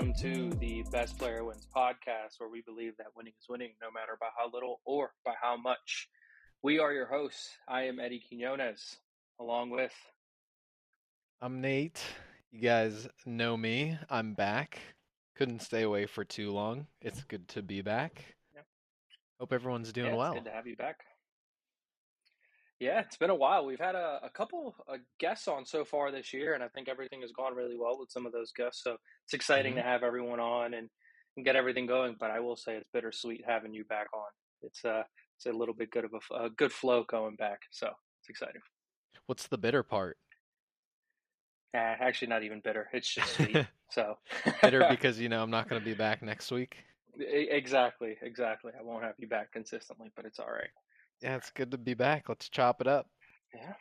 Hello, everyone, and welcome to the Best Player Wins podcast, where we believe that winning is winning no matter by how little or by how much. We are your hosts. I am Eddie Quinones, along with. I'm Nate. You guys know me. I'm back. Couldn't stay away for too long. It's good to be back. Yep. Hope everyone's doing yeah, well. Good to have you back. Yeah, it's been a while. We've had a, a couple of guests on so far this year, and I think everything has gone really well with some of those guests. So it's exciting Mhm. to have everyone on and, and get everything going. But I will say it's bittersweet having you back on. It's uh it's a little bit good of a good flow going back. So it's exciting. What's the bitter part? Uh, actually, not even bitter. It's just sweet. So bitter because you know I'm not going to be back next week. Exactly, exactly. I won't have you back consistently, but it's all right. Yeah, it's good to be back. Let's chop it up. Yeah.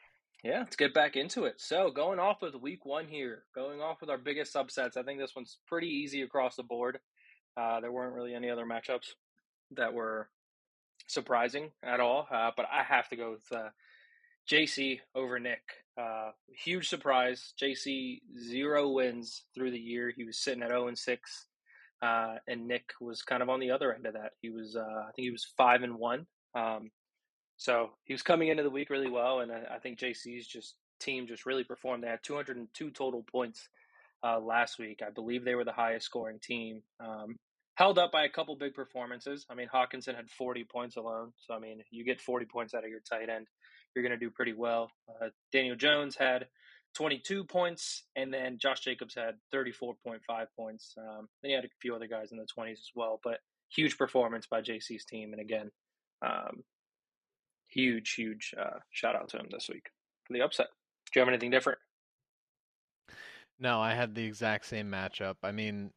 Yeah, let's get back into it. So, going off with week one here, going off with our biggest subsets, I think this one's pretty easy across the board. Uh, there weren't really any other matchups that were surprising at all, uh, but I have to go with uh, JC over Nick. Uh, huge surprise. JC, zero wins through the year. He was sitting at 0 and 6. Uh, and Nick was kind of on the other end of that. He was, uh, I think he was 5 and 1. Um, so he was coming into the week really well, and I, I think JC's just team just really performed. They had 202 total points uh, last week. I believe they were the highest scoring team. Um, held up by a couple big performances. I mean, Hockenson had 40 points alone. So I mean, you get 40 points out of your tight end, you're going to do pretty well. Uh, Daniel Jones had 22 points, and then Josh Jacobs had 34.5 points. Um, then you had a few other guys in the 20s as well, but huge performance by JC's team. And again, um, huge, huge uh, shout out to him this week for the upset. Do you have anything different? No, I had the exact same matchup. I mean,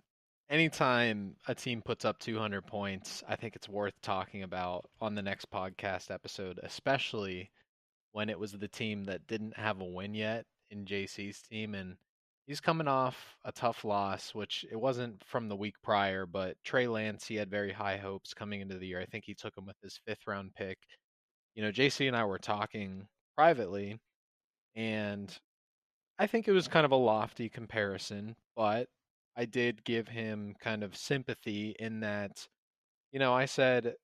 anytime a team puts up 200 points, I think it's worth talking about on the next podcast episode, especially when it was the team that didn't have a win yet in JC's team. And he's coming off a tough loss, which it wasn't from the week prior, but Trey Lance, he had very high hopes coming into the year. I think he took him with his fifth round pick. You know, JC and I were talking privately, and I think it was kind of a lofty comparison, but I did give him kind of sympathy in that, you know, I said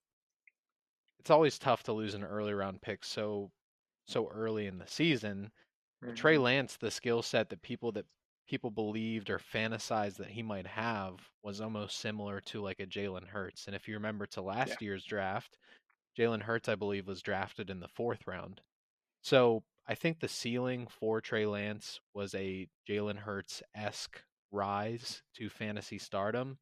it's always tough to lose an early round pick so so early in the season. But Trey mm-hmm. Lance, the skill set that people that people believed or fantasized that he might have was almost similar to like a Jalen Hurts. And if you remember to last year's draft, Jalen Hurts, I believe, was drafted in the fourth round. So I think the ceiling for Trey Lance was a Jalen Hurts esque rise to fantasy stardom.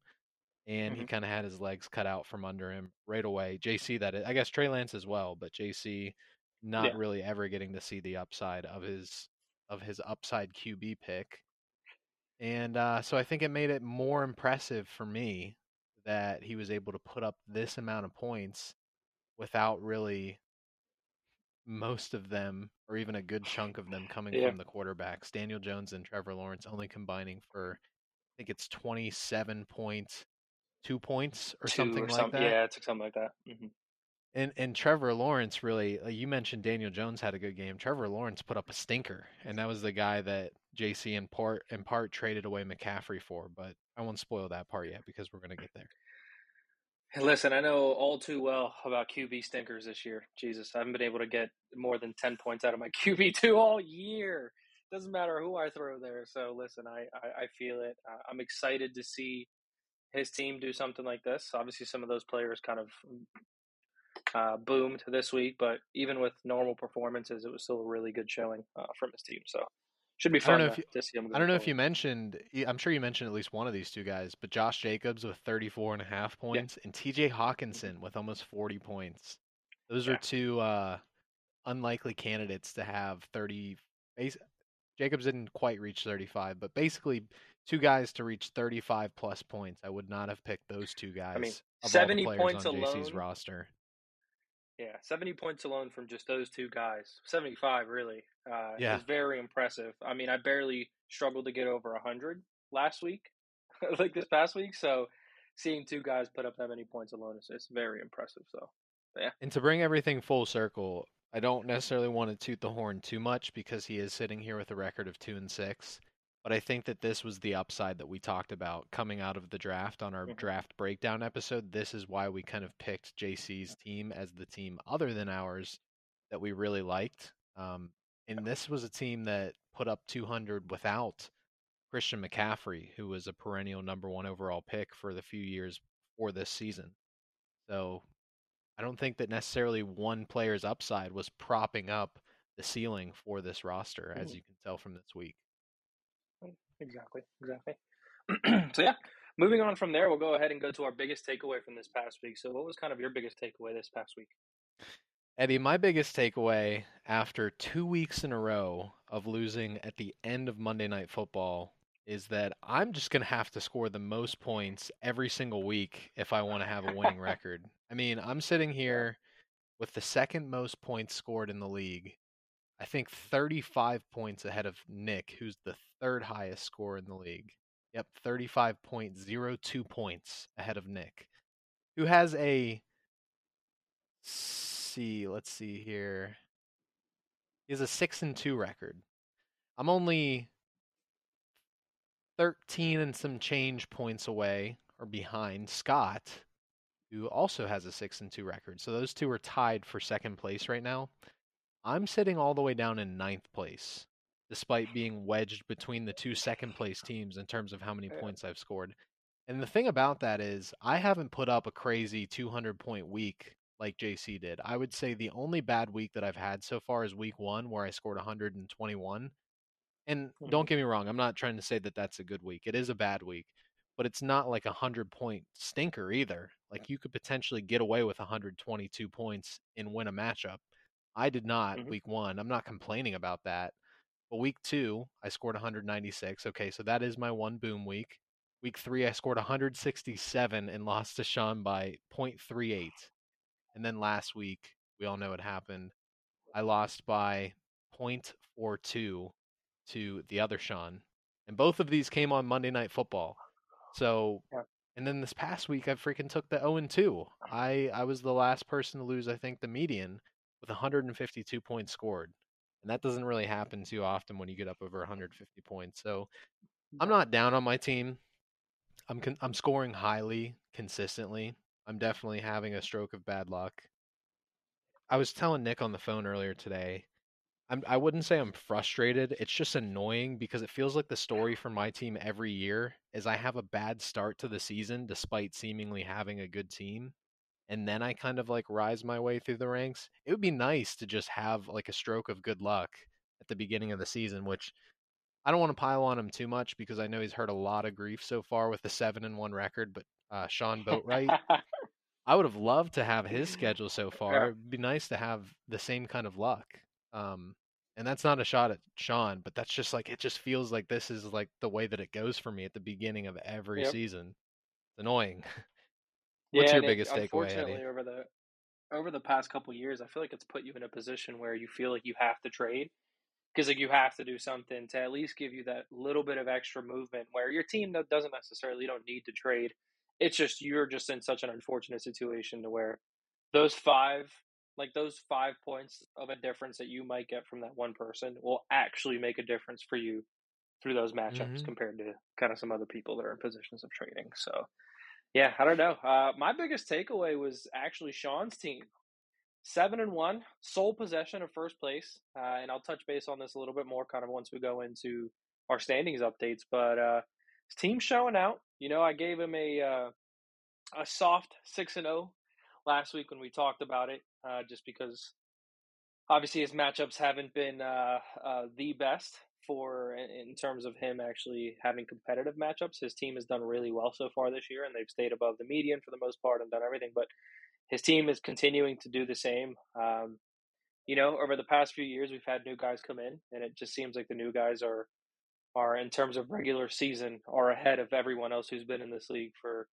And he Mhm. kind of had his legs cut out from under him right away. JC, that is, I guess Trey Lance as well, but JC not Yeah. really ever getting to see the upside of his of his upside QB pick. And uh, so I think it made it more impressive for me that he was able to put up this amount of points without really most of them, or even a good chunk of them, coming Yeah. from the quarterbacks. Daniel Jones and Trevor Lawrence only combining for, I think it's 27 points, two points or Two something or like some- that. Yeah, it's something like that. hmm And and Trevor Lawrence really, you mentioned, Daniel Jones had a good game. Trevor Lawrence put up a stinker, and that was the guy that JC in part in part traded away McCaffrey for. But I won't spoil that part yet because we're gonna get there. Listen, I know all too well about QB stinkers this year. Jesus, I haven't been able to get more than 10 points out of my QB2 all year. Doesn't matter who I throw there. So, listen, I, I, I feel it. I'm excited to see his team do something like this. Obviously, some of those players kind of uh, boomed this week, but even with normal performances, it was still a really good showing uh, from his team. So, should be I don't know if you- to see him. I don't know if you mentioned, I'm sure you mentioned at least one of these two guys, but Josh Jacobs with 34 and a half points and TJ Hockenson with almost 40 points. Those Yeah. are two uh, unlikely candidates to have 30. Base, Jacobs didn't quite reach 35, but basically two guys to reach 35 plus points. I would not have picked those two guys. I mean, of all the 70 players points on JC's alone roster. Yeah, 70 points alone from just those two guys. 75, really. Uh, Yeah. Is very impressive. I mean, I barely struggled to get over 100 last week, like this past week. So seeing two guys put up that many points alone is, is very impressive. So, yeah. And to bring everything full circle, I don't necessarily want to toot the horn too much because he is sitting here with a record of two and six. But I think that this was the upside that we talked about coming out of the draft on our Mhm. draft breakdown episode. This is why we kind of picked JC's team as the team other than ours that we really liked. Um, and this was a team that put up 200 without Christian McCaffrey, who was a perennial number one overall pick for the few years for this season. So I don't think that necessarily one player's upside was propping up the ceiling for this roster, as Mhm. you can tell from this week. Exactly, exactly. so yeah, moving on from there, we'll go ahead and go to our biggest takeaway from this past week. So, what was kind of your biggest takeaway this past week? Eddie, my biggest takeaway after two weeks in a row of losing at the end of Monday Night Football is that I'm just going to have to score the most points every single week if I want to have a winning record. I mean, I'm sitting here with the second most points scored in the league. I think 35 points ahead of Nick, who's the third highest score in the league. Yep, 35.02 points ahead of Nick, who has a see, let's see here. He has a 6 and 2 record. I'm only 13 and some change points away or behind Scott, who also has a 6 and 2 record. So those two are tied for second place right now. I'm sitting all the way down in ninth place, despite being wedged between the two second place teams in terms of how many points I've scored. And the thing about that is, I haven't put up a crazy 200 point week like JC did. I would say the only bad week that I've had so far is week one, where I scored 121. And don't get me wrong, I'm not trying to say that that's a good week. It is a bad week, but it's not like a 100 point stinker either. Like you could potentially get away with 122 points and win a matchup. I did not Mhm. week one. I'm not complaining about that. But week two, I scored 196. Okay, so that is my one boom week. Week three, I scored 167 and lost to Sean by 0.38. And then last week, we all know what happened. I lost by 0.42 to the other Sean. And both of these came on Monday Night Football. So, and then this past week, I freaking took the 0 and 2. I, I was the last person to lose, I think, the median with 152 points scored. And that doesn't really happen too often when you get up over 150 points. So, mm. I'm not down on my team. I'm con- I'm scoring highly consistently. I'm definitely having a stroke of bad luck. I was telling Nick on the phone earlier today. I'm I wouldn't say I'm frustrated. It's just annoying because it feels like the story for my team every year is I have a bad start to the season despite seemingly having a good team. And then I kind of like rise my way through the ranks. It would be nice to just have like a stroke of good luck at the beginning of the season, which I don't want to pile on him too much because I know he's heard a lot of grief so far with the seven and one record. But uh, Sean Boatwright, I would have loved to have his schedule so far. Yeah. It'd be nice to have the same kind of luck. Um, and that's not a shot at Sean, but that's just like it just feels like this is like the way that it goes for me at the beginning of every Yep. season. It's annoying. What's your and it- biggest takeaway, Eddie? Unfortunately, over the over the past couple years, I feel like it's put you in a position where you feel like you have to trade because like you have to do something to at least give you that little bit of extra movement where your team doesn't necessarily don't need to trade. It's just you're just in such an unfortunate situation to where those five like those five points of a difference that you might get from that one person will actually make a difference for you through those matchups Mhm. compared to kind of some other people that are in positions of trading. So yeah, I don't know. Uh, my biggest takeaway was actually Sean's team. Seven and one, sole possession of first place, uh, and I'll touch base on this a little bit more kind of once we go into our standings updates. But uh, his team's showing out. You know, I gave him a uh, a soft six and zero last week when we talked about it, uh, just because obviously his matchups haven't been uh, uh, the best for in terms of him actually having competitive matchups. His team has done really well so far this year, and they've stayed above the median for the most part and done everything. But his team is continuing to do the same. Um, you know, over the past few years, we've had new guys come in, and it just seems like the new guys are are in terms of regular season are ahead of everyone else who's been in this league for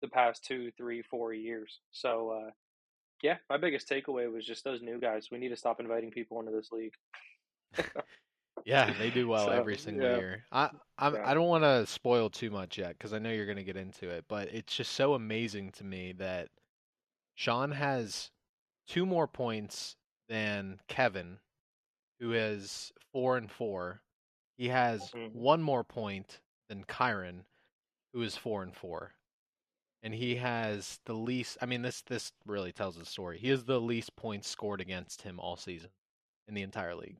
the past two, three, four years. So, uh, yeah, my biggest takeaway was just those new guys. We need to stop inviting people into this league. Yeah, they do well So, every single yeah. year. I I'm, Yeah. I don't want to spoil too much yet because I know you're going to get into it, but it's just so amazing to me that Sean has two more points than Kevin, who is four and four. he has mm-hmm. one more point than Kyron, who is four and four. And he has the least I mean this this really tells the story. He has the least points scored against him all season in the entire league.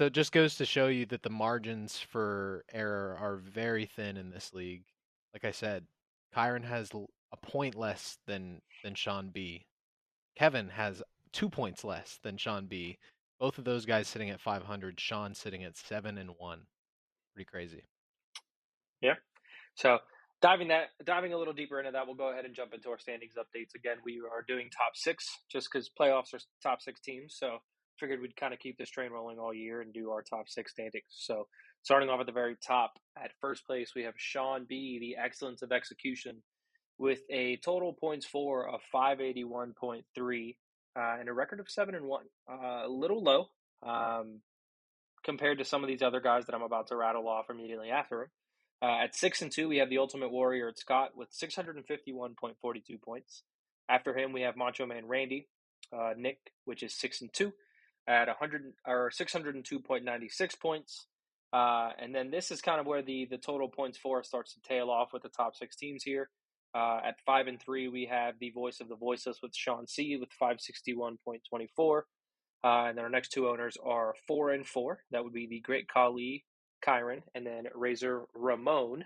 So it just goes to show you that the margins for error are very thin in this league. Like I said, Kyron has a point less than than Sean B. Kevin has two points less than Sean B. Both of those guys sitting at 500. Sean sitting at seven and one. Pretty crazy. Yeah. So diving that diving a little deeper into that, we'll go ahead and jump into our standings updates. Again, we are doing top six just because playoffs are top six teams. So figured we'd kind of keep this train rolling all year and do our top six standings. So starting off at the very top, at first place we have Sean B, the excellence of execution, with a total points for of five eighty one point three uh, and a record of seven and one. Uh, a little low um, compared to some of these other guys that I'm about to rattle off immediately after him. Uh, at six and two, we have the Ultimate Warrior at Scott with 651.42 points. After him, we have Macho Man Randy, uh, Nick, which is six and two, at 100 or 602.96 points. Uh, and then this is kind of where the the total points for starts to tail off with the top six teams here. Uh, at five and three, we have the voice of the voiceless with Sean C with 561.24. Uh, and then our next two owners are four and four. That would be the Great Khali, Kyron, and then Razor Ramon,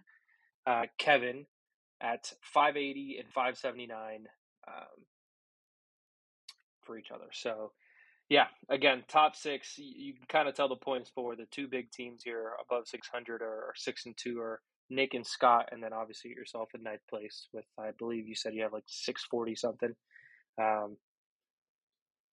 uh, Kevin at 580 and 579 um, for each other. So, yeah, again, top six. You, can kind of tell the points for the two big teams here above 600 or, or six and two are Nick and Scott, and then obviously yourself in ninth place with I believe you said you have like 640 something. Um,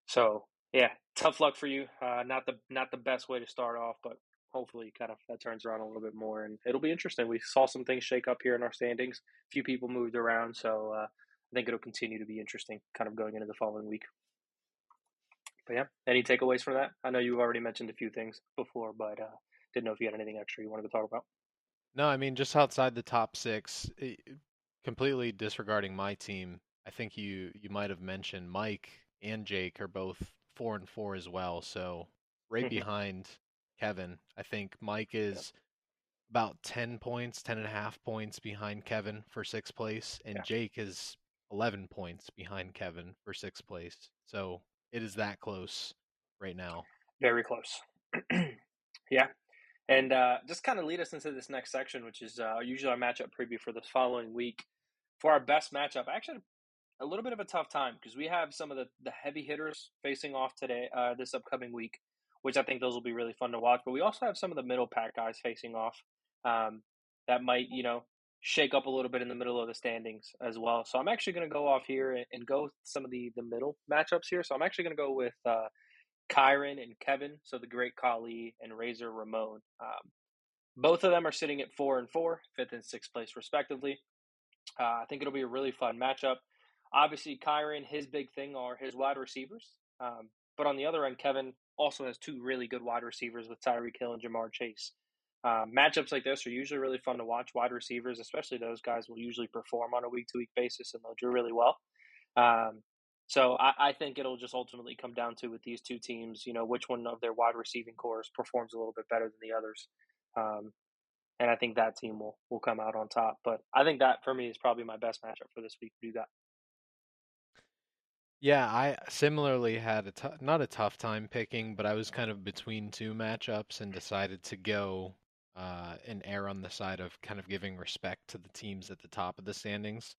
so yeah, tough luck for you. Uh, not the not the best way to start off, but hopefully kind of that turns around a little bit more and it'll be interesting. We saw some things shake up here in our standings. A few people moved around, so uh, I think it'll continue to be interesting kind of going into the following week. But yeah, any takeaways from that? I know you've already mentioned a few things before, but uh, didn't know if you had anything extra you wanted to talk about. No, I mean just outside the top six, eh, completely disregarding my team. I think you you might have mentioned Mike and Jake are both four and four as well. So right mm-hmm. behind Kevin. I think Mike is about 10 points, 10 and a half points behind Kevin for sixth place, and yeah. Jake is 11 points behind Kevin for sixth place. So it is that close right now. Very close. yeah. And uh, just kind of lead us into this next section, which is uh, usually our matchup preview for the following week. For our best matchup, I actually a little bit of a tough time because we have some of the, the heavy hitters facing off today, uh, this upcoming week, which I think those will be really fun to watch. But we also have some of the middle pack guys facing off um, that might, you know, shake up a little bit in the middle of the standings as well. So I'm actually going to go off here and, go some of the the middle matchups here. So I'm actually going to go with uh, Kyron and Kevin, so the Great Khali and Razor Ramon. Um, both of them are sitting at four and four, fifth and sixth place respectively. Uh, I think it'll be a really fun matchup. Obviously, Kyron, his big thing are his wide receivers. Um, but on the other end, Kevin also has two really good wide receivers with Tyreek Hill and Ja'Marr Chase. Um, matchups like this are usually really fun to watch. Wide receivers, especially those guys, will usually perform on a week to week basis and they'll do really well. Um, so I, I, think it'll just ultimately come down to with these two teams, you know, which one of their wide receiving corps performs a little bit better than the others. Um, and I think that team will will come out on top. But I think that for me is probably my best matchup for this week. Do got? Yeah, I similarly had a t- not a tough time picking, but I was kind of between two matchups and decided to go uh, and err on the side of kind of giving respect to the teams at the top of the standings.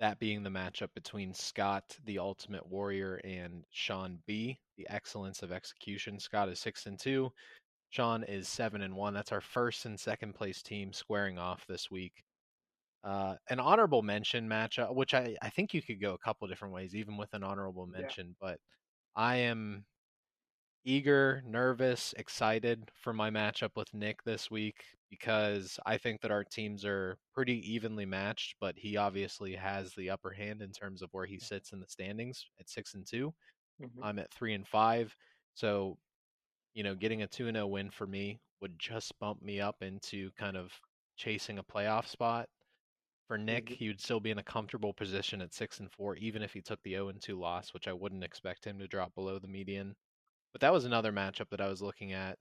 That being the matchup between Scott, the Ultimate Warrior, and Sean B, the Excellence of Execution. Scott is six and two. Sean is seven and one. That's our first and second place team squaring off this week. Uh, an honorable mention matchup, which I, I think you could go a couple different ways, even with an honorable mention. Yeah. But I am eager, nervous, excited for my matchup with Nick this week because I think that our teams are pretty evenly matched, but he obviously has the upper hand in terms of where he sits in the standings at six and 2 i mm-hmm. I'm at three and five. So, you know, getting a 2 0 win for me would just bump me up into kind of chasing a playoff spot. For Nick, mm-hmm. he would still be in a comfortable position at six and four, even if he took the 0 and 2 loss, which I wouldn't expect him to drop below the median. But that was another matchup that I was looking at.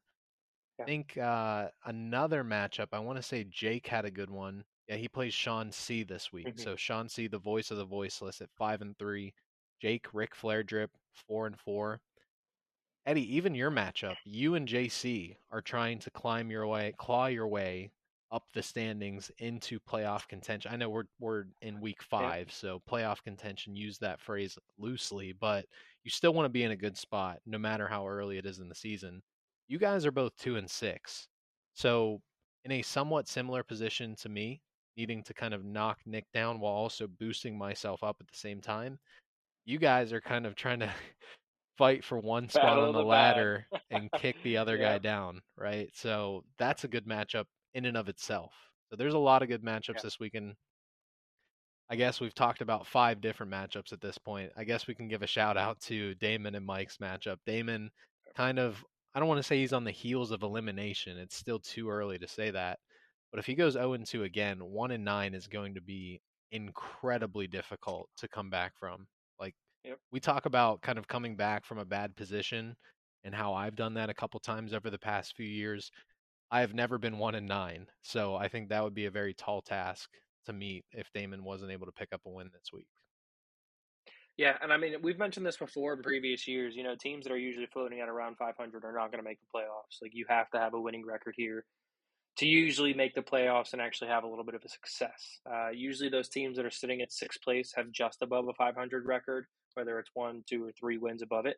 I think uh, another matchup. I want to say Jake had a good one. Yeah, he plays Sean C this week. Mhm. So Sean C, the voice of the voiceless, at five and three. Jake Ric Flair drip four and four. Eddie, even your matchup, you and JC are trying to climb your way, claw your way up the standings into playoff contention. I know we're we're in week five, so playoff contention. Use that phrase loosely, but you still want to be in a good spot, no matter how early it is in the season. You guys are both two and six, so in a somewhat similar position to me, needing to kind of knock Nick down while also boosting myself up at the same time. You guys are kind of trying to fight for one spot Battle on the the ladder and kick the other guy down, right? So that's a good matchup in and of itself. So there's a lot of good matchups Yeah. this weekend. I guess we've talked about five different matchups at this point. I guess we can give a shout out to Damon and Mike's matchup. Damon kind of I don't want to say he's on the heels of elimination. It's still too early to say that. But if he goes 0 and 2 again, 1 and 9 is going to be incredibly difficult to come back from. Like Yep. we talk about kind of coming back from a bad position and how I've done that a couple times over the past few years. I have never been 1 and 9. So I think that would be a very tall task to meet if Damon wasn't able to pick up a win this week. Yeah, and I mean we've mentioned this before in previous years. You know, teams that are usually floating at around 500 are not going to make the playoffs. Like you have to have a winning record here to usually make the playoffs and actually have a little bit of a success. Uh, usually, those teams that are sitting at sixth place have just above a 500 record, whether it's one, two, or three wins above it.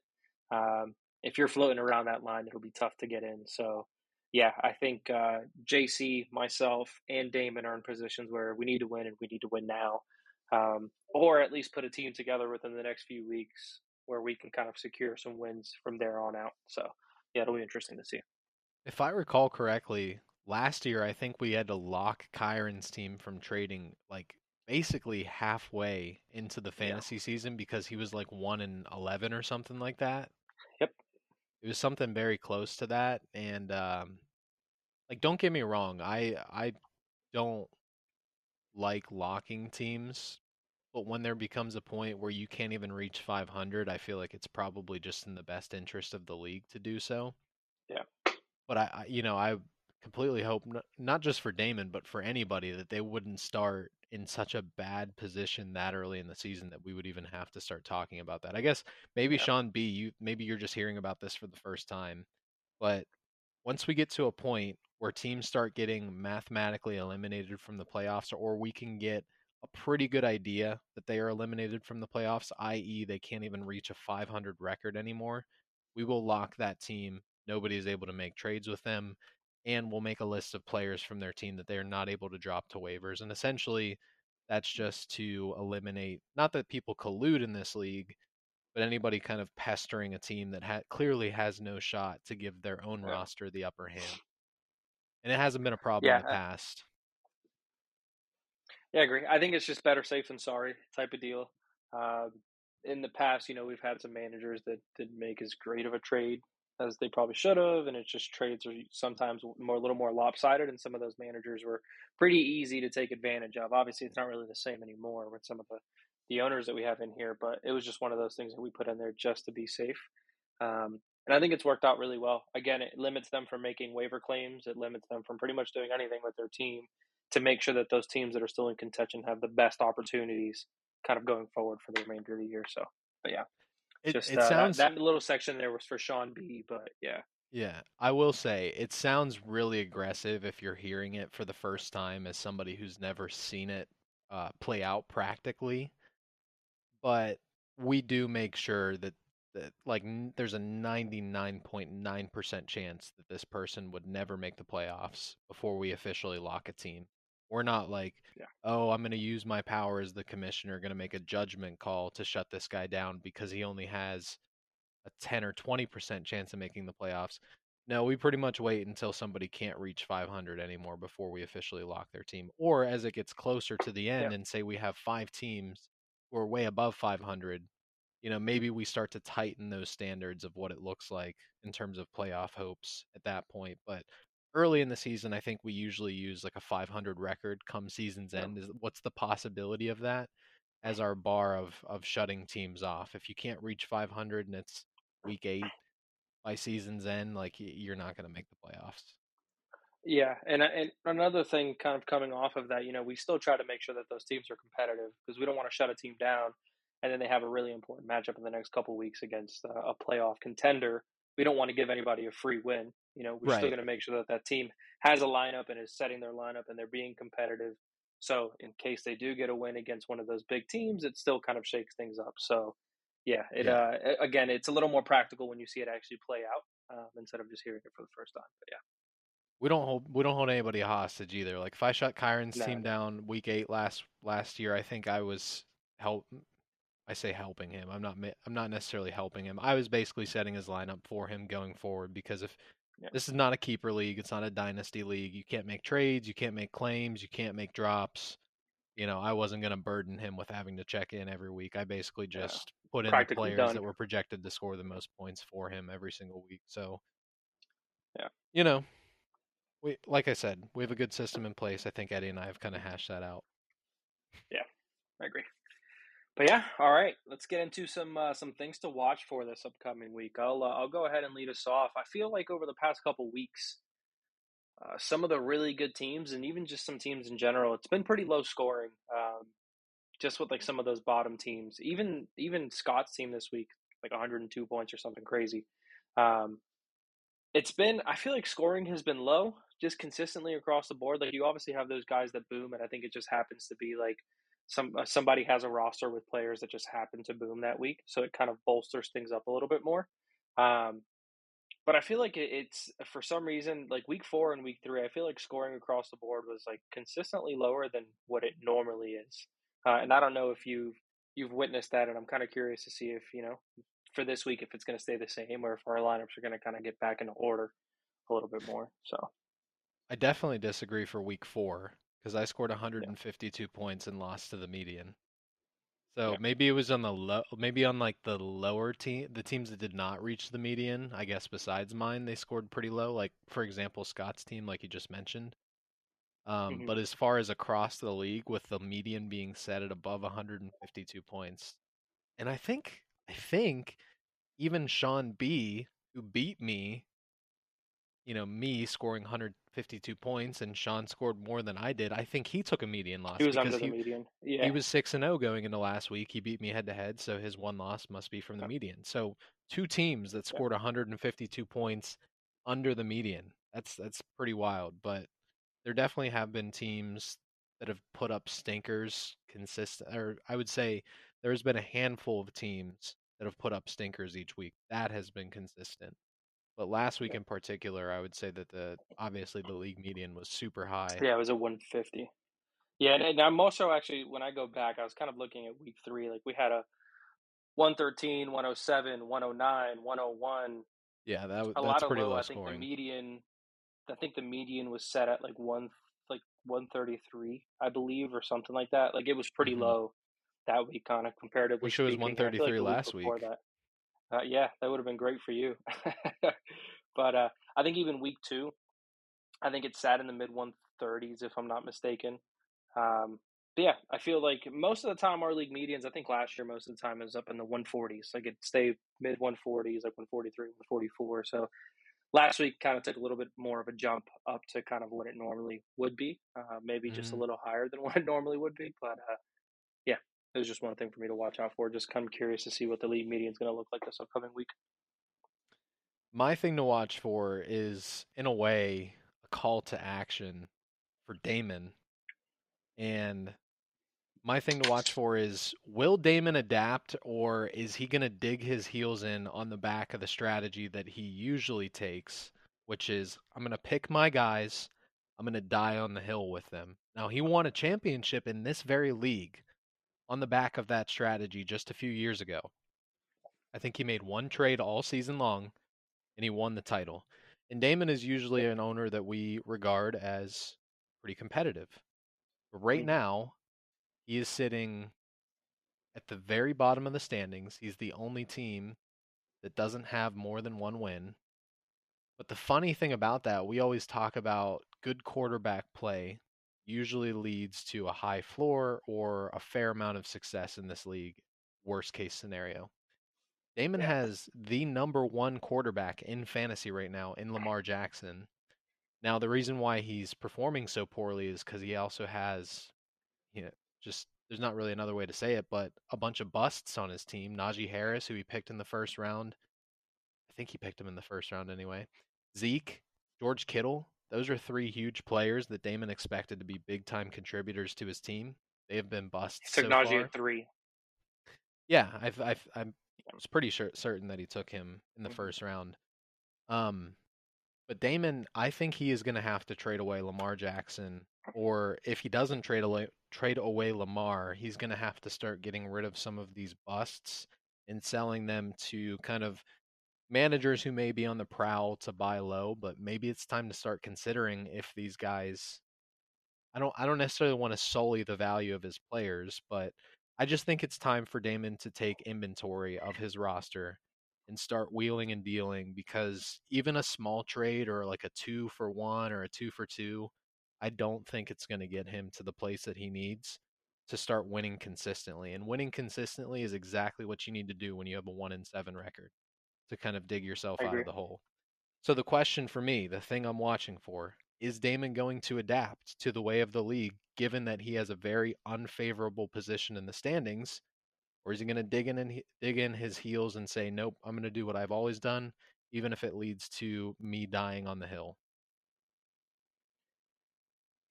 Um, if you're floating around that line, it'll be tough to get in. So, yeah, I think uh, JC, myself, and Damon are in positions where we need to win and we need to win now, um, or at least put a team together within the next few weeks where we can kind of secure some wins from there on out. So, yeah, it'll be interesting to see. If I recall correctly, last year I think we had to lock Kyron's team from trading like basically halfway into the Yeah. fantasy season because he was like 1 in 11 or something like that. Yep. It was something very close to that and um like don't get me wrong, I I don't like locking teams, but when there becomes a point where you can't even reach 500, I feel like it's probably just in the best interest of the league to do so. Yeah. But I, I you know, I completely hope not just for Damon, but for anybody that they wouldn't start in such a bad position that early in the season that we would even have to start talking about that. I guess maybe Yeah. Sean B, you maybe you're just hearing about this for the first time, but once we get to a point where teams start getting mathematically eliminated from the playoffs, or we can get a pretty good idea that they are eliminated from the playoffs, i.e., they can't even reach a 500 record anymore, we will lock that team. Nobody is able to make trades with them, and we'll make a list of players from their team that they are not able to drop to waivers. And essentially, that's just to eliminate not that people collude in this league, but anybody kind of pestering a team that ha- clearly has no shot to give their own Yeah. roster the upper hand. And it hasn't been a problem Yeah, in the past. Yeah, I agree. I think it's just better safe than sorry type of deal. Um, in the past, you know, we've had some managers that didn't make as great of a trade as they probably should have, and it's just trades are sometimes more a little more lopsided, and some of those managers were pretty easy to take advantage of. Obviously, it's not really the same anymore with some of the the owners that we have in here, but it was just one of those things that we put in there just to be safe. Um, and I think it's worked out really well. Again, it limits them from making waiver claims. It limits them from pretty much doing anything with their team to make sure that those teams that are still in contention have the best opportunities kind of going forward for the remainder of the year. So, but yeah, It, just it uh, that- that, little section there was for Sean B. But yeah, Yeah, I will say it sounds really aggressive if you're hearing it for the first time as somebody who's never seen it uh, play out practically. But we do make sure that that like n- there's a 99.9% chance that this person would never make the playoffs before we officially lock a team. We're not like, Yeah. oh, I'm going to use my power as the commissioner, going to make a judgment call to shut this guy down because he only has a 10 or 20% chance of making the playoffs. No, we pretty much wait until somebody can't reach 500 anymore before we officially lock their team. Or as it gets closer to the end Yeah. and say we have five teams who are way above 500, you know, maybe we start to tighten those standards of what it looks like in terms of playoff hopes at that point. But early in the season, I think we usually use like a 500 record come season's end. Is what's the possibility of that as our bar of of shutting teams off? If you can't reach 500 and it's week eight, by season's end, like you're not going to make the playoffs. Yeah, and uh, and another thing, kind of coming off of that, you know, we still try to make sure that those teams are competitive because we don't want to shut a team down, and then they have a really important matchup in the next couple weeks against uh, a playoff contender. We don't want to give anybody a free win. You know, we're right. still going to make sure that that team has a lineup and is setting their lineup and they're being competitive. So in case they do get a win against one of those big teams, it still kind of shakes things up. So yeah, it yeah. Uh, again, it's a little more practical when you see it actually play out um, instead of just hearing it for the first time. But yeah we don't hold we don't hold anybody hostage either. Like if I shut Kyron's no. team down week eight last last year, I think I was help. I say helping him. I'm not I'm not necessarily helping him. I was basically setting his lineup for him going forward because if yeah. this is not a keeper league, it's not a dynasty league. You can't make trades, you can't make claims, you can't make drops. You know, I wasn't going to burden him with having to check in every week. I basically just yeah. put in the players done. that were projected to score the most points for him every single week. So, yeah, you know, we like I said, we have a good system in place. I think Eddie and I have kind of hashed that out. Yeah, I agree. But yeah, all right. Let's get into some uh, some things to watch for this upcoming week. I'll uh, I'll go ahead and lead us off. I feel like over the past couple weeks, uh, some of the really good teams, and even just some teams in general, it's been pretty low scoring. Um, just with like some of those bottom teams, even even Scott's team this week, like 102 points or something crazy. Um, it's been I feel like scoring has been low just consistently across the board. Like you obviously have those guys that boom, and I think it just happens to be like some uh, somebody has a roster with players that just happen to boom that week, so it kind of bolsters things up a little bit more. Um, but I feel like it, it's for some reason like week four and week three, I feel like scoring across the board was like consistently lower than what it normally is. Uh, and I don't know if you've you've witnessed that, and I'm kind of curious to see if you know for this week if it's going to stay the same or if our lineups are going to kind of get back into order a little bit more. So I definitely disagree for week four because I scored 152 yeah. points and lost to the median. So yeah. maybe it was on the low, maybe on like the lower team, the teams that did not reach the median. I guess besides mine, they scored pretty low. Like for example, Scott's team, like you just mentioned. Um, mm-hmm. But as far as across the league, with the median being set at above 152 points, and I think I think even Sean B, who beat me, you know, me scoring 152 points and Sean scored more than I did, I think he took a median loss. He was under the he, median. Yeah. He was 6 and 0 going into last week. He beat me head to head, so his one loss must be from the median. So, two teams that scored 152 points under the median. That's that's pretty wild, but there definitely have been teams that have put up stinkers consistent or I would say there's been a handful of teams that have put up stinkers each week. That has been consistent. But last week in particular, I would say that the obviously the league median was super high. Yeah, it was a 150. Yeah, and, and I'm also actually when I go back, I was kind of looking at week three. Like we had a 113, 107, 109, 101. Yeah, that a that's lot pretty of low. low I think the median, I think the median was set at like one like 133, I believe, or something like that. Like it was pretty mm-hmm. low that week, kind of comparatively. Which was 133 like last week. That, uh, yeah, that would have been great for you. but uh, I think even week two, I think it sat in the mid 130s, if I'm not mistaken. Um, but yeah, I feel like most of the time our league medians, I think last year most of the time is up in the 140s. Like it stayed mid 140s, like 143, 144. So last week kind of took a little bit more of a jump up to kind of what it normally would be. Uh, maybe mm-hmm. just a mm-hmm. little higher than what it normally would be. But uh, was just one thing for me to watch out for. Just kind of curious to see what the league median is going to look like this upcoming week. My thing to watch for is, in a way, a call to action for Damon. And my thing to watch for is will Damon adapt or is he going to dig his heels in on the back of the strategy that he usually takes, which is I'm going to pick my guys, I'm going to die on the hill with them. Now, he won a championship in this very league on the back of that strategy just a few years ago. I think he made one trade all season long and he won the title. And Damon is usually an owner that we regard as pretty competitive. But right now, he is sitting at the very bottom of the standings. He's the only team that doesn't have more than one win. But the funny thing about that, we always talk about good quarterback play usually leads to a high floor or a fair amount of success in this league, worst case scenario. Damon Yeah. has the number one quarterback in fantasy right now in Lamar Jackson. Now, the reason why he's performing so poorly is because he also has, you know, just there's not really another way to say it, but a bunch of busts on his team. Najee Harris, who he picked in the first round, I think he picked him in the first round anyway. Zeke, George Kittle, those are three huge players that Damon expected to be big time contributors to his team. They have been busts Took so Najee far. at three. Yeah, I've, I've, I'm was pretty sure, certain that he took him in the Mhm. first round. Um, but Damon, I think he is going to have to trade away Lamar Jackson, or if he doesn't trade away trade away Lamar, he's going to have to start getting rid of some of these busts and selling them to kind of managers who may be on the prowl to buy low. But maybe it's time to start considering if these guys. I don't. I don't necessarily want to sully the value of his players, but I just think it's time for Damon to take inventory of his roster and start wheeling and dealing because even a small trade or like a two for one or a two for two, I don't think it's going to get him to the place that he needs to start winning consistently. And winning consistently is exactly what you need to do when you have a one in seven record to kind of dig yourself I out agree. of the hole. So the question for me, the thing I'm watching for, is Damon going to adapt to the way of the league, given that he has a very unfavorable position in the standings, or is he going to dig in and he- dig in his heels and say, "Nope, I'm going to do what I've always done, even if it leads to me dying on the hill"?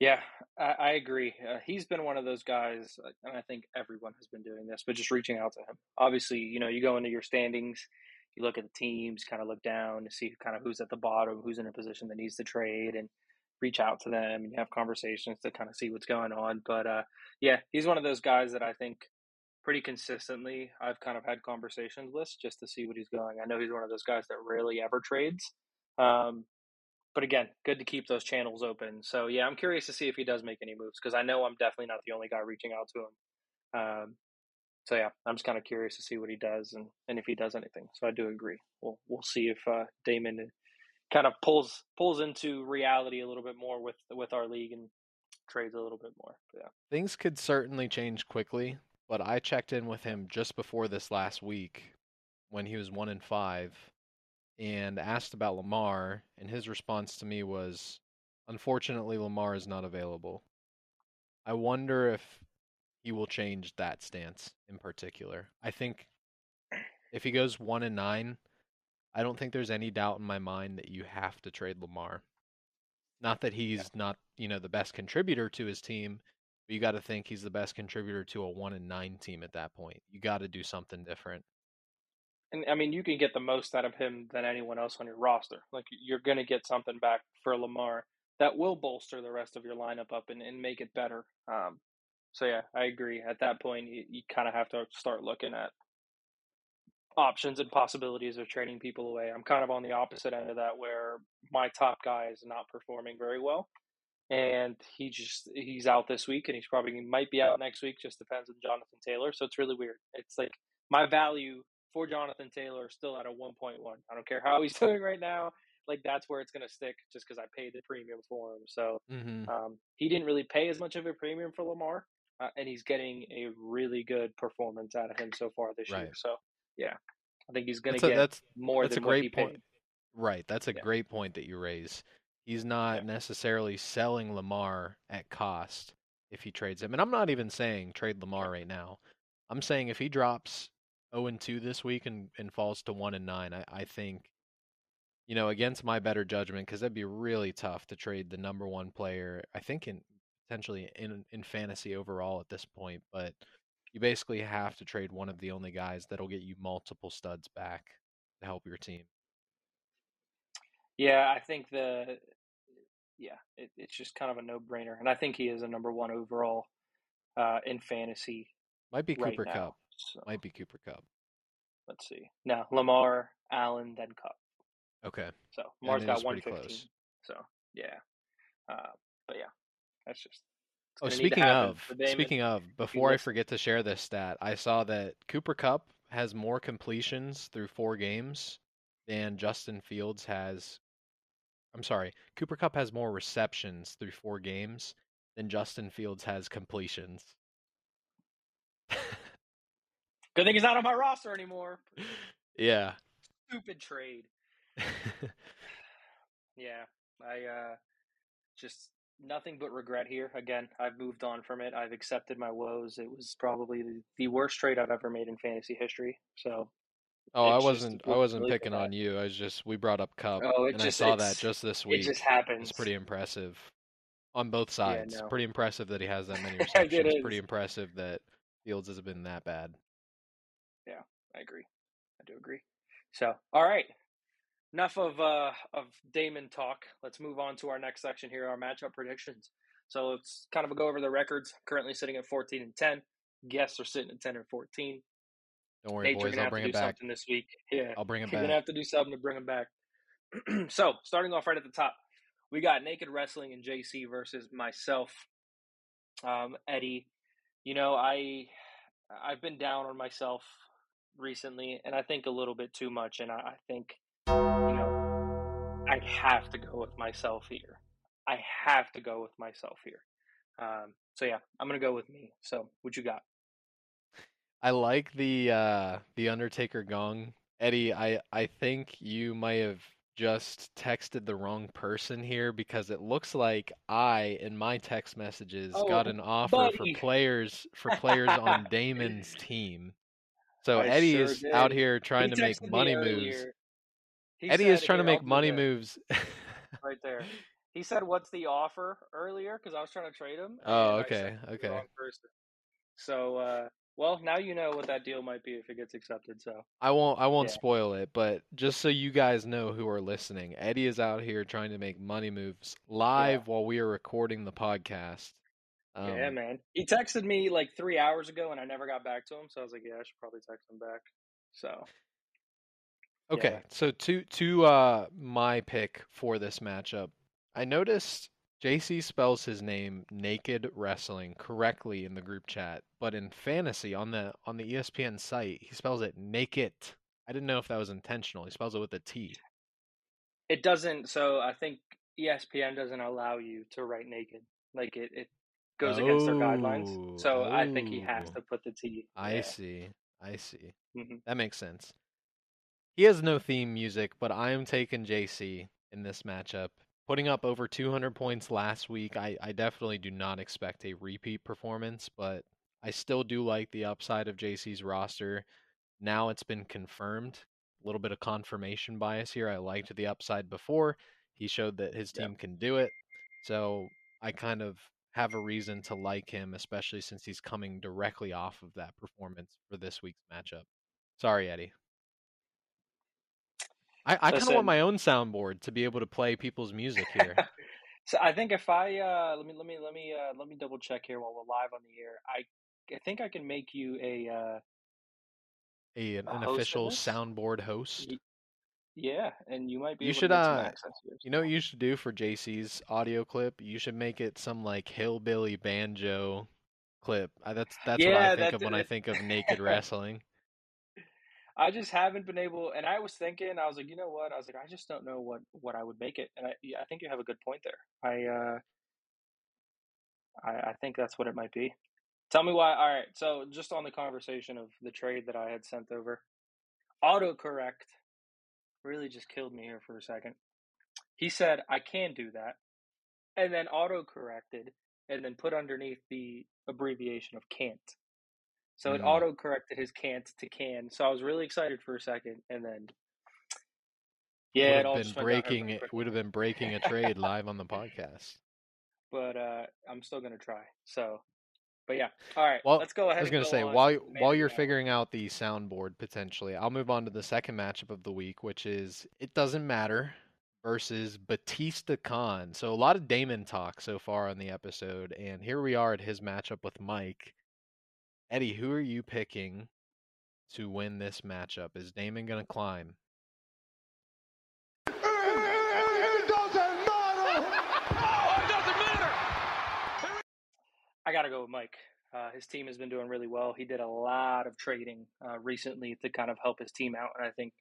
Yeah, I, I agree. Uh, he's been one of those guys, uh, and I think everyone has been doing this, but just reaching out to him. Obviously, you know, you go into your standings, you look at the teams, kind of look down to see kind of who's at the bottom, who's in a position that needs to trade, and reach out to them and have conversations to kind of see what's going on. But uh, yeah, he's one of those guys that I think pretty consistently I've kind of had conversations with just to see what he's going. I know he's one of those guys that rarely ever trades. Um, but again, good to keep those channels open. So yeah, I'm curious to see if he does make any moves because I know I'm definitely not the only guy reaching out to him. Um, so yeah, I'm just kind of curious to see what he does and, and if he does anything. So I do agree. We'll we'll see if uh, Damon kind of pulls pulls into reality a little bit more with with our league and trades a little bit more. But yeah, Things could certainly change quickly, but I checked in with him just before this last week when he was one in five and asked about Lamar, and his response to me was, "Unfortunately, Lamar is not available." I wonder if he will change that stance in particular. I think if he goes one and nine, I don't think there's any doubt in my mind that you have to trade Lamar. Not that he's not, you know, the best contributor to his team, but you got to think he's the best contributor to a one and nine team at that point. You got to do something different. and I mean you can get the most out of him than anyone else on your roster. Like you're going to get something back for Lamar that will bolster the rest of your lineup up and, and make it better. Um, so yeah, I agree. At that point, you, you kind of have to start looking at options and possibilities of trading people away. I'm kind of on the opposite end of that, where my top guy is not performing very well, and he just he's out this week, and he's probably might be out next week. Just depends on Jonathan Taylor. So it's really weird. It's like my value for Jonathan Taylor is still at a 1.1. I don't care how he's doing right now. Like that's where it's going to stick, just because I paid the premium for him. So Mm-hmm. um, he didn't really pay as much of a premium for Lamar, uh, and he's getting a really good performance out of him so far this year. So yeah, I think he's going to a, get that's more that's a than he great point. paid. Right. That's a Yeah. great point that you raise. He's not Yeah. necessarily selling Lamar at cost if he trades him. And I'm not even saying trade Lamar right now. I'm saying if he drops 0 and 2 this week and, and falls to 1 and 9, I, I think, you know, against my better judgment, because that'd be really tough to trade the number one player, I think, in potentially in, in fantasy overall at this point. But you basically have to trade one of the only guys that'll get you multiple studs back to help your team. Yeah, I think the yeah, it, it's just kind of a no brainer, and I think he is a number one overall uh, in fantasy Might be right Cooper now. Kupp. So Might be Cooper Kupp. let's see. No, Lamar, Allen, then Kupp. Okay. So Lamar's got 115. close. So yeah, uh, but yeah, that's just. Oh, gonna need to speaking of, speaking of, before I forget to share this stat, I saw that Cooper Kupp has more completions through four games than Justin Fields has. I'm sorry, Cooper Kupp has more receptions through four games than Justin Fields has completions. Good thing he's not on my roster anymore. Yeah. Stupid trade. yeah, I uh, just nothing but regret here. Again, I've moved on from it. I've accepted my woes. It was probably the, the worst trade I've ever made in fantasy history. So. Oh, I wasn't. I wasn't really picking on you. I was just. We brought up Kupp, oh, and just, I saw that just this week. It just happens. It's pretty impressive on both sides. Yeah, no. Pretty impressive that he has that many receptions. pretty impressive that Fields has been that bad. Yeah, I agree. I do agree. So, all right, enough of uh, of Damon talk. Let's move on to our next section here, our matchup predictions. So let's kind of a go over the records. Currently sitting at 14 and 10. Guests are sitting at 10 and 14. Don't worry, Nate, boys. I'll bring it back. Something this week. Yeah, I'll bring it you're back. gonna have to do something to bring him back. so starting off right at the top, we got Naked Wrestling and JC versus myself, um, Eddie. You know, I I've been down on myself recently, and I think a little bit too much. And I, I think you know I have to go with myself here. I have to go with myself here. Um, so yeah, I'm gonna go with me. So what you got? I like the uh, the Undertaker gong, Eddie. I I think you might have just texted the wrong person here because it looks like I in my text messages oh, got an offer buddy. for players for players on Damon's team. So I Eddie sure out here trying he to make money moves. Eddie is trying to make money moves. right there. He said, "What's the offer?" earlier because I was trying to trade him. Oh, okay, okay. So uh, well, now you know what that deal might be if it gets accepted. So I won't. I won't yeah. spoil it, but just so you guys know who are listening, Eddie is out here trying to make money moves live yeah. while we are recording the podcast. Um, yeah, man. He texted me like three hours ago, and I never got back to him. So I was like, yeah, I should probably text him back. So okay, yeah. so to to uh my pick for this matchup, I noticed JC spells his name Naked Wrestling correctly in the group chat, but in fantasy on the on the ESPN site, he spells it Naked. I didn't know if that was intentional. He spells it with a T. It doesn't. So I think ESPN doesn't allow you to write naked. Like it, it goes oh, against their guidelines. So oh. I think he has oh. to put the T. I yeah. see. I see. Mm-hmm. That makes sense. He has no theme music, but I am taking JC in this matchup putting up over 200 points last week. I, I definitely do not expect a repeat performance, but I still do like the upside of JC's roster. Now it's been confirmed. A little bit of confirmation bias here. I liked the upside before. He showed that his team yep. can do it. So I kind of have a reason to like him, especially since he's coming directly off of that performance for this week's matchup. Sorry, Eddie. I, I kind of want my own soundboard to be able to play people's music here. so I think if I uh, let me let me let me uh, let me double check here while we're live on the air. I I think I can make you a uh, a an, an official soundboard host. Yeah, and you might be. You should uh, you know what you should do for JC's audio clip? You should make it some like hillbilly banjo clip. that's that's yeah, what I think of when I think of naked wrestling. I just haven't been able. And I was thinking, I was like, you know what? I was like, I just don't know what what I would make it. And I, yeah, I think you have a good point there. I, uh, I, I think that's what it might be. Tell me why. All right. So just on the conversation of the trade that I had sent over, autocorrect really just killed me here for a second. He said I can do that, and then auto-corrected, and then put underneath the abbreviation of can't. So it mm. auto corrected his can't to can. So I was really excited for a second, and then yeah, it would have been breaking. It would have been breaking a trade live on the podcast. But uh, I'm still gonna try. So, but yeah, all right. Well, let's go ahead. I was gonna say while while you're figuring out the soundboard potentially, I'll move on to the second matchup of the week, which is it doesn't matter versus Batista Khan. So a lot of Damon talk so far on the episode, and here we are at his matchup with Mike. Eddie, who are you picking to win this matchup? Is Damon going to climb? I got to go with Mike. Uh, his team has been doing really well. He did a lot of trading uh, recently to kind of help his team out, and I think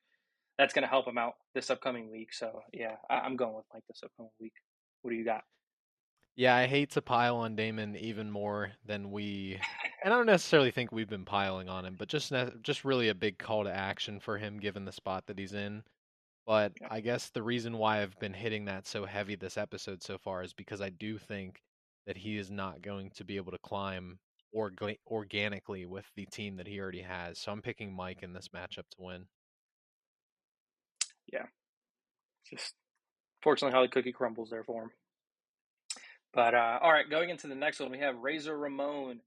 that's going to help him out this upcoming week. So, yeah, I- am going with Mike this upcoming week. What do you got? Yeah, I hate to pile on Damon even more than we and I don't necessarily think we've been piling on him, but just ne- just really a big call to action for him given the spot that he's in. But. I guess the reason why I've been hitting that so heavy this episode so far is because I do think that he is not going to be able to climb orga- organically with the team that he already has. So I'm picking Mike in this matchup to win. Yeah, just fortunately how the cookie crumbles there for him. But uh, all right, going into the next one, we have Razor Ramon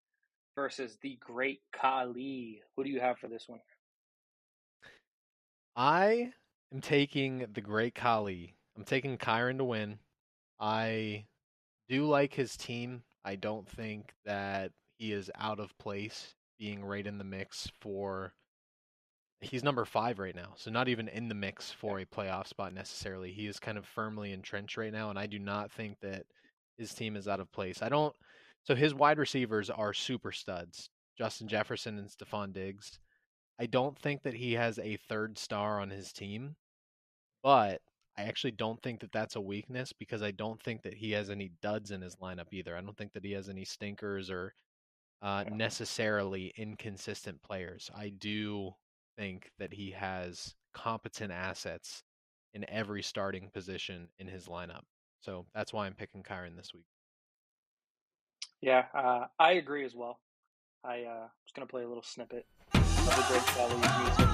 versus the Great Khali. Who do you have for this one? I am taking the Great Khali. I'm taking Kyron to win. I do like his team. I don't think that he is out of place being right in the mix for. He's number five right now, so not even in the mix for a playoff spot necessarily. He is kind of firmly entrenched right now, and I do not think that his team is out of place. I don't. So his wide receivers are super studs Justin Jefferson and Stefon Diggs. I don't think that he has a third star on his team, but I actually don't think that that's a weakness because I don't think that he has any duds in his lineup either. I don't think that he has any stinkers or uh, necessarily inconsistent players. I do think that he has competent assets in every starting position in his lineup. So that's why I'm picking Kyron this week. Yeah, uh, I agree as well. I uh, was going to play a little snippet of the Great Khali music.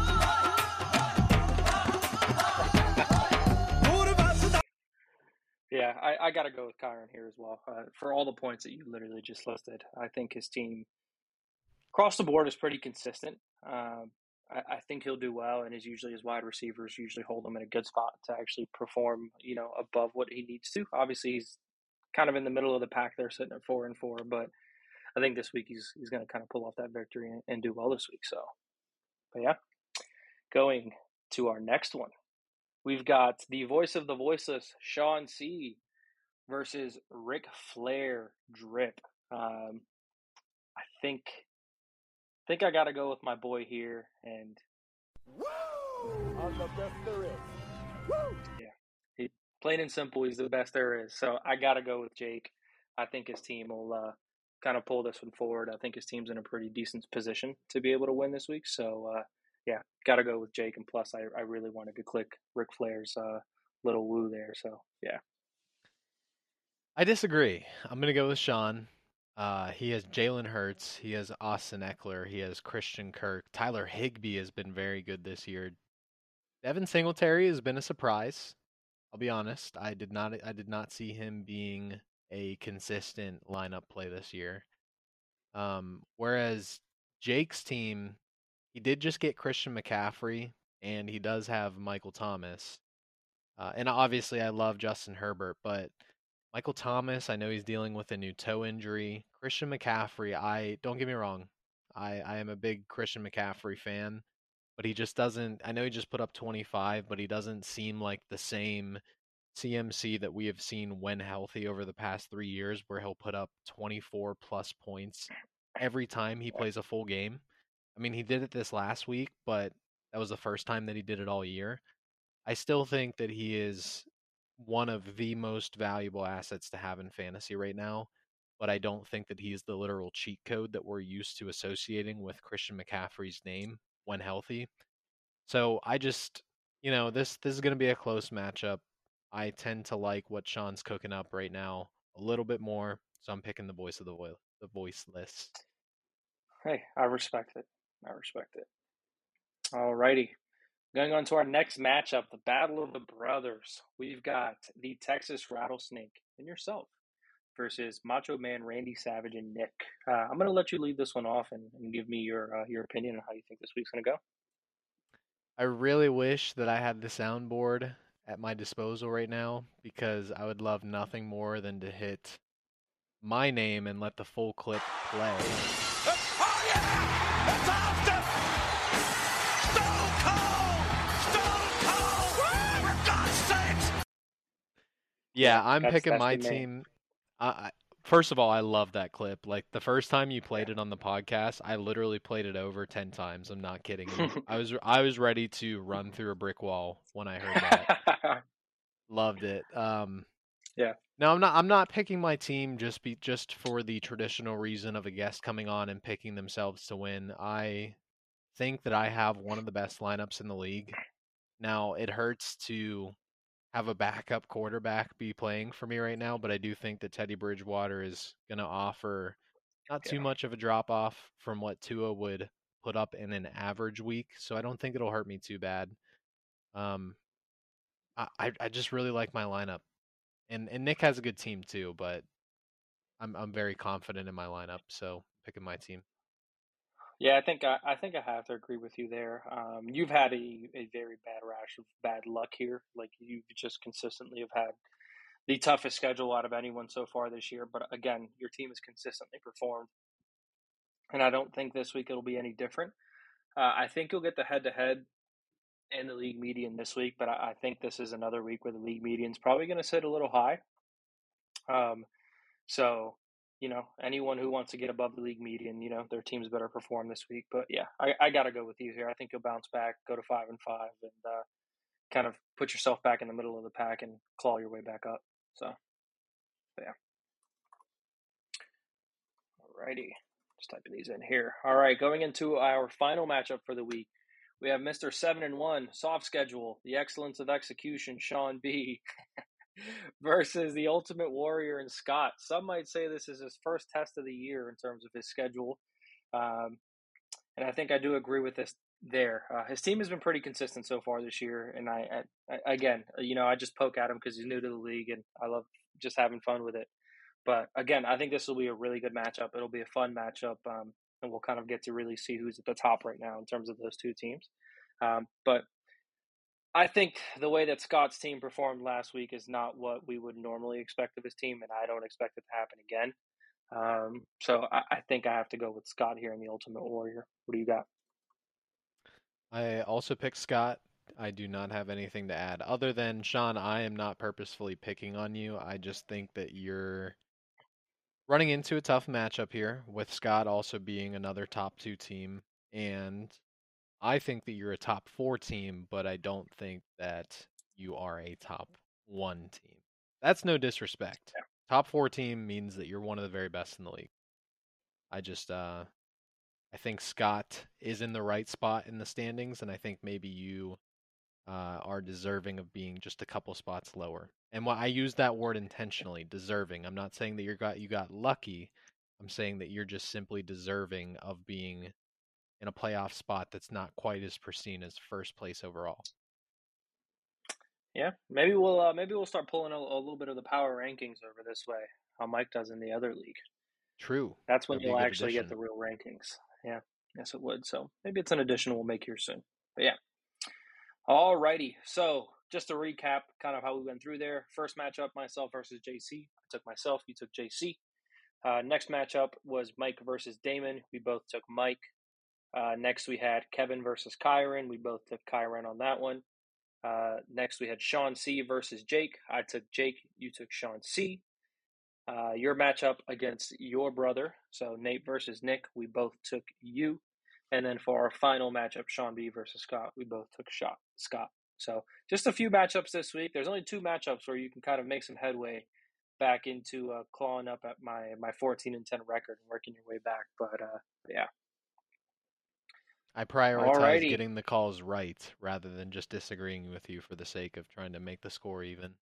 Yeah, I, I got to go with Kyron here as well. Uh, for all the points that you literally just listed, I think his team across the board is pretty consistent. Um, I, think he'll do well, and as usually his wide receivers usually hold him in a good spot to actually perform, you know, above what he needs to. Obviously, he's kind of in the middle of the pack there, sitting at four and four, but I think this week he's he's going to kind of pull off that victory and, and do well this week. So, but yeah, going to our next one. We've got the voice of the voiceless, Sean C, versus Ric Flair Drip. Um, I think think I got to go with my boy here, and I'm the best there is. plain and simple, he's the best there is. So I got to go with Jake. I think his team will uh, kind of pull this one forward. I think his team's in a pretty decent position to be able to win this week. So uh, yeah, got to go with Jake. And plus, I, I really wanted to click Ric Flair's uh, little woo there. So yeah, I disagree. I'm going to go with Sean. Uh, he has Jalen Hurts. He has Austin Ekeler. He has Christian Kirk. Tyler Higbee has been very good this year. Devin Singletary has been a surprise. I'll be honest. I did not. I did not see him being a consistent lineup play this year. Um, whereas Jake's team, he did just get Christian McCaffrey, and he does have Michael Thomas. Uh, and obviously, I love Justin Herbert, but Michael Thomas, I know he's dealing with a new toe injury. Christian McCaffrey, I don't get me wrong, I, I am a big Christian McCaffrey fan, but he just doesn't. I know he just put up 25, but he doesn't seem like the same CMC that we have seen when healthy over the past three years, where he'll put up 24 plus points every time he plays a full game. I mean, he did it this last week, but that was the first time that he did it all year. I still think that he is one of the most valuable assets to have in fantasy right now, but I don't think that he's the literal cheat code that we're used to associating with Christian McCaffrey's name when healthy. So I just, you know, this this is going to be a close matchup. I tend to like what Sean's cooking up right now a little bit more, so I'm picking the voice of the voice, the voiceless. hey, I respect it. I respect it. All righty. Going on to our next matchup, the Battle of the Brothers. We've got the Texas Rattlesnake and yourself versus Macho Man Randy Savage and Nick. Uh, I'm going to let you lead this one off and, and give me your uh, your opinion on how you think this week's going to go. I really wish that I had the soundboard at my disposal right now because I would love nothing more than to hit my name and let the full clip play. Yeah, I'm That's- picking that's my team. I, I, first of all, I love that clip. Like the first time you played it on the podcast, I literally played it over ten times. I'm not kidding. you. I was I was ready to run through a brick wall when I heard that. Loved it. Um, Yeah. No, I'm not. I'm not picking my team just be just for the traditional reason of a guest coming on and picking themselves to win. I think that I have one of the best lineups in the league. Now it hurts to have a backup quarterback be playing for me right now, but I do think that Teddy Bridgewater is going to offer not too Yeah. much of a drop off from what Tua would put up in an average week, so I don't think it'll hurt me too bad. Um, I I I just really like my lineup, and and Nick has a good team too, but I'm I'm very confident in my lineup, so picking my team. Yeah, I think I, I think I have to agree with you there. Um, you've had a, a very bad rash of bad luck here. Like you've just consistently have had the toughest schedule out of anyone so far this year. But again, your team has consistently performed, and I don't think this week it'll be any different. Uh, I think you'll get the head to head and the league median this week, but I, I think this is another week where the league median's probably going to sit a little high. Um, so you know, anyone who wants to get above the league median, you know, their teams better perform this week. But yeah, I, I got to go with you here. I think you'll bounce back, go to five and five, and uh, kind of put yourself back in the middle of the pack and claw your way back up. So, yeah. Alrighty, just typing these in here. All right, going into our final matchup for the week, we have Mister Seven and One, soft schedule, the excellence of execution, Sean B. versus the Ultimate Warrior and Scott. Some might say this is his first test of the year in terms of his schedule, um, and I think I do agree with this. There, uh, his team has been pretty consistent so far this year, and I, I again, you know, I just poke at him because he's new to the league, and I love just having fun with it. But again, I think this will be a really good matchup. It'll be a fun matchup, um, and we'll kind of get to really see who's at the top right now in terms of those two teams. Um, but I think the way that Scott's team performed last week is not what we would normally expect of his team, and I don't expect it to happen again. Um, so I, I, think I have to go with Scott here in the Ultimate Warrior. What do you got? I also picked Scott. I do not have anything to add other than Sean. I am not purposefully picking on you. I just think that you're running into a tough matchup here with Scott also being another top two team, and I think that you're a top four team, but I don't think that you are a top one team. That's no disrespect. Yeah. Top four team means that you're one of the very best in the league. I just, uh, I think Scott is in the right spot in the standings, and I think maybe you uh, are deserving of being just a couple spots lower. And why I use that word intentionally, deserving. I'm not saying that you got you got lucky. I'm saying that you're just simply deserving of being in a playoff spot that's not quite as pristine as first place overall. Yeah, maybe we'll uh, maybe we'll start pulling a, a, little bit of the power rankings over this way, how Mike does in the other league. True. That's when That'd you'll actually addition. get the real rankings. Yeah, yes, it would. So maybe it's an addition we'll make here soon. But yeah. All righty. So just to recap, kind of how we went through there. First matchup, myself versus JC. I took myself. You took JC. Uh, next matchup was Mike versus Damon. We both took Mike. Uh, next, we had Kevin versus Kyron. We both took Kyron on that one. Uh, next, we had Sean C versus Jake. I took Jake. You took Sean C. Uh, your matchup against your brother. So Nate versus Nick. We both took you. And then for our final matchup, Sean B versus Scott, we both took shot Scott. So just a few matchups this week. There's only two matchups where you can kind of make some headway back into uh, clawing up at my my 14 and 10 record and working your way back. But uh, yeah, I prioritize Alrighty. getting the calls right rather than just disagreeing with you for the sake of trying to make the score even.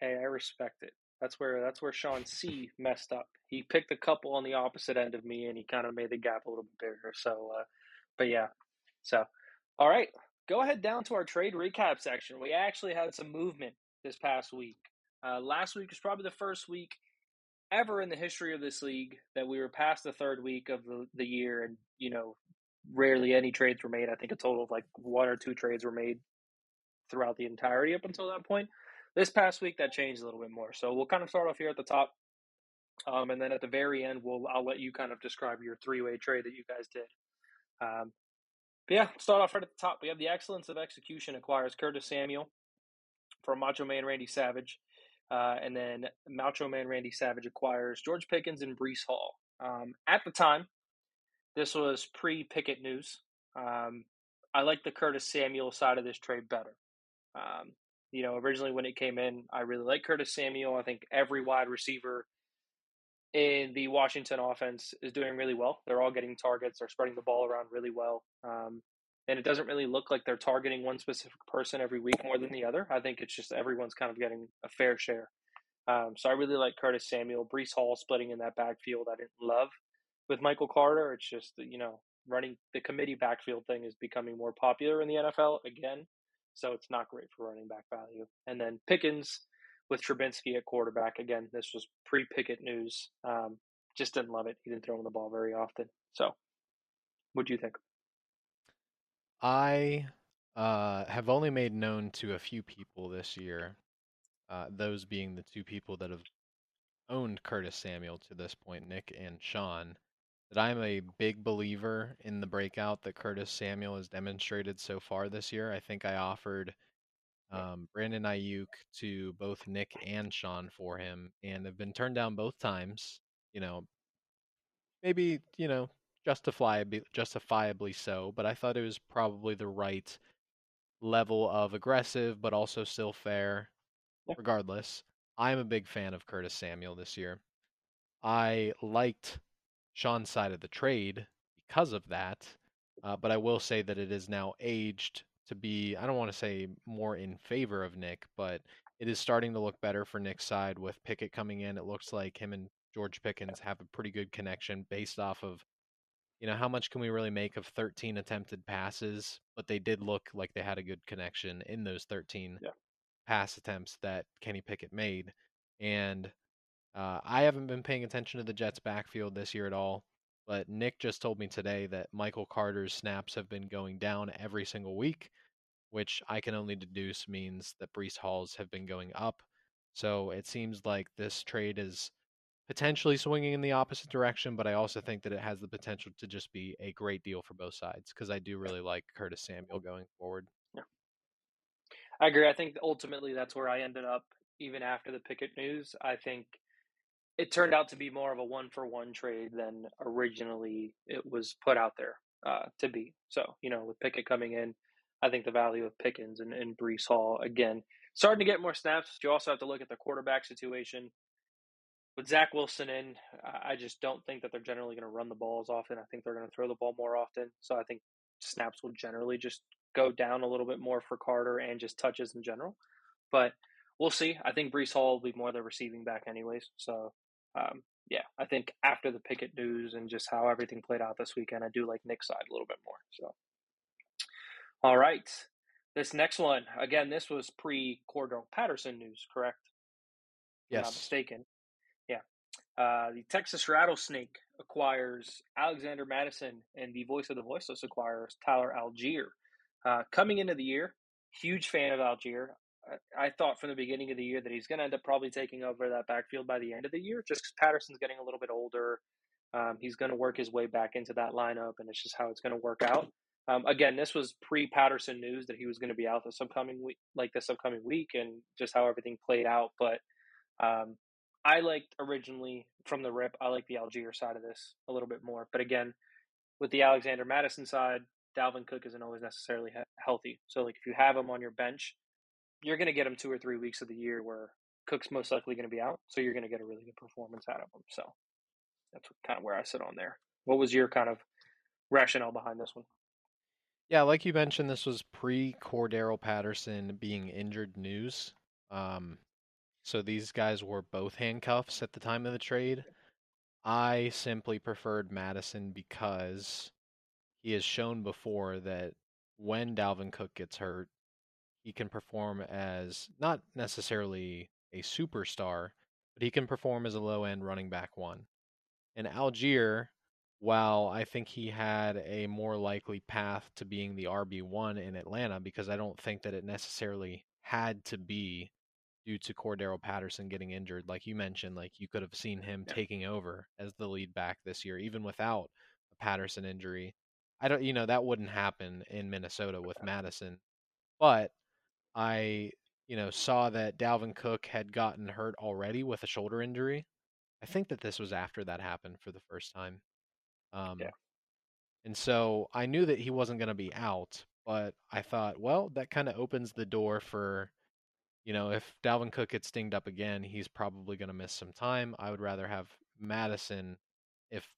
hey, I respect it. That's where that's where Sean C messed up. He picked a couple on the opposite end of me, and he kind of made the gap a little bit bigger. So, uh, but yeah. So, all right, go ahead down to our trade recap section. We actually had some movement this past week. Uh, last week was probably the first week ever in the history of this league that we were past the third week of the, the year, and you know, rarely any trades were made. I think a total of like one or two trades were made throughout the entirety up until that point. This past week, that changed a little bit more. So we'll kind of start off here at the top, um, and then at the very end, we'll I'll let you kind of describe your three way trade that you guys did. Um, but yeah, start off right at the top. We have the excellence of execution acquires Curtis Samuel for Macho Man Randy Savage, uh, and then Macho Man Randy Savage acquires George Pickens and Breece Hall. Um, at the time, this was pre Pickett news. Um, I like the Curtis Samuel side of this trade better. Um, You know, originally when it came in, I really like Curtis Samuel. I think every wide receiver in the Washington offense is doing really well. They're all getting targets. They're spreading the ball around really well. Um, and it doesn't really look like they're targeting one specific person every week more than the other. I think it's just everyone's kind of getting a fair share. Um, so I really like Curtis Samuel, Breece Hall splitting in that backfield. I didn't love with Michael Carter. It's just you know running the committee backfield thing is becoming more popular in the NFL again. So it's not great for running back value. And then Pickens with Trubisky at quarterback. Again, this was pre Pickett news. Um, just didn't love it. He didn't throw him the ball very often. So, what do you think? I uh, have only made known to a few people this year, uh, those being the two people that have owned Curtis Samuel to this point, Nick and Sean, that I'm a big believer in the breakout that Curtis Samuel has demonstrated so far this year. I think I offered um, Brandon Aiyuk to both Nick and Sean for him, and have been turned down both times. You know, maybe you know justifiably justifiably so, but I thought it was probably the right level of aggressive, but also still fair. Yeah. Regardless, I'm a big fan of Curtis Samuel this year. I liked Sean's side of the trade because of that, uh, but I will say that it is now aged to be, I don't want to say more in favor of Nick, but it is starting to look better for Nick's side with Pickett coming in. It looks like him and George Pickens have a pretty good connection based off of, you know, how much can we really make of 13 attempted passes? But they did look like they had a good connection in those 13 yeah. pass attempts that Kenny Pickett made. And uh, I haven't been paying attention to the Jets' backfield this year at all. But Nick just told me today that Michael Carter's snaps have been going down every single week, which I can only deduce means that Breece Hall's have been going up. So it seems like this trade is potentially swinging in the opposite direction, but I also think that it has the potential to just be a great deal for both sides because I do really like Curtis Samuel going forward. Yeah. I agree. I think ultimately that's where I ended up even after the Pickett news. I think it turned out to be more of a one for one trade than originally it was put out there uh, to be. So, you know, with Pickett coming in, I think the value of Pickens and, and Breece Hall, again, starting to get more snaps. You also have to look at the quarterback situation. With Zach Wilson in, I just don't think that they're generally going to run the ball as often. I think they're going to throw the ball more often. So I think snaps will generally just go down a little bit more for Carter and just touches in general. But we'll see. I think Breece Hall will be more the receiving back, anyways. So um, yeah, I think after the Pickett news and just how everything played out this weekend, I do like Nick's side a little bit more. So, all right, this next one again, this was pre Cordarrelle Patterson news, correct? Yes, I'm not mistaken. Yeah, uh, the Texas Rattlesnake acquires Alexander Mattison, and the voice of the voiceless acquires Tyler Allgeier. Uh, coming into the year, huge fan of Allgeier. I thought from the beginning of the year that he's going to end up probably taking over that backfield by the end of the year, just because Patterson's getting a little bit older. Um, he's going to work his way back into that lineup, and it's just how it's going to work out. Um, again, this was pre-Patterson news that he was going to be out this upcoming week, like this upcoming week, and just how everything played out. But um, I liked originally from the rip. I like the Allgeier side of this a little bit more. But again, with the Alexander Mattison side, Dalvin Cook isn't always necessarily he- healthy. So like if you have him on your bench, you're going to get him two or three weeks of the year where Cook's most likely going to be out, so you're going to get a really good performance out of him. So that's kind of where I sit on there. What was your kind of rationale behind this one? Yeah, like you mentioned, this was pre Cordarrelle Patterson being injured news. Um, so these guys were both handcuffs at the time of the trade. I simply preferred Mattison because he has shown before that when Dalvin Cook gets hurt, he can perform as not necessarily a superstar, but he can perform as a low end running back one. And Allgeier, while I think he had a more likely path to being the RB1 in Atlanta, because I don't think that it necessarily had to be due to Cordarrelle Patterson getting injured. Like you mentioned, like you could have seen him yeah. taking over as the lead back this year, even without a Patterson injury. I don't, you know, that wouldn't happen in Minnesota with Mattison. But I, you know, saw that Dalvin Cook had gotten hurt already with a shoulder injury. I think that this was after that happened for the first time. Um, yeah. And so I knew that he wasn't going to be out, but I thought, well, that kind of opens the door for you know, if Dalvin Cook gets dinged up again, he's probably going to miss some time. I would rather have Mattison if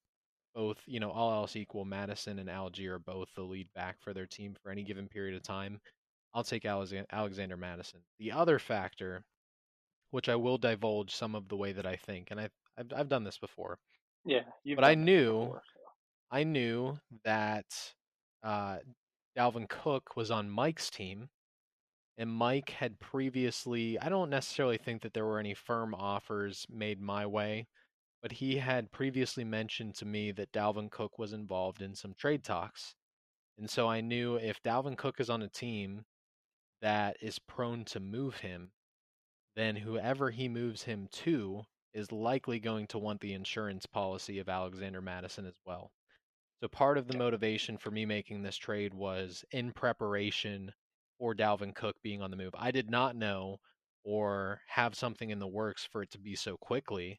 both, you know, all else equal, Mattison and Allgeier are both the lead back for their team for any given period of time. I'll take Alexander Mattison. The other factor, which I will divulge some of the way that I think, and I've I've, I've done this before. Yeah, but I knew, before, so. I knew that uh, Dalvin Cook was on Mike's team, and Mike had previously. I don't necessarily think that there were any firm offers made my way, but he had previously mentioned to me that Dalvin Cook was involved in some trade talks. And so I knew if Dalvin Cook is on a team that is prone to move him, then whoever he moves him to is likely going to want the insurance policy of Alexander Mattison as well. So part of the motivation for me making this trade was in preparation for Dalvin Cook being on the move. I did not know or have something in the works for it to be so quickly,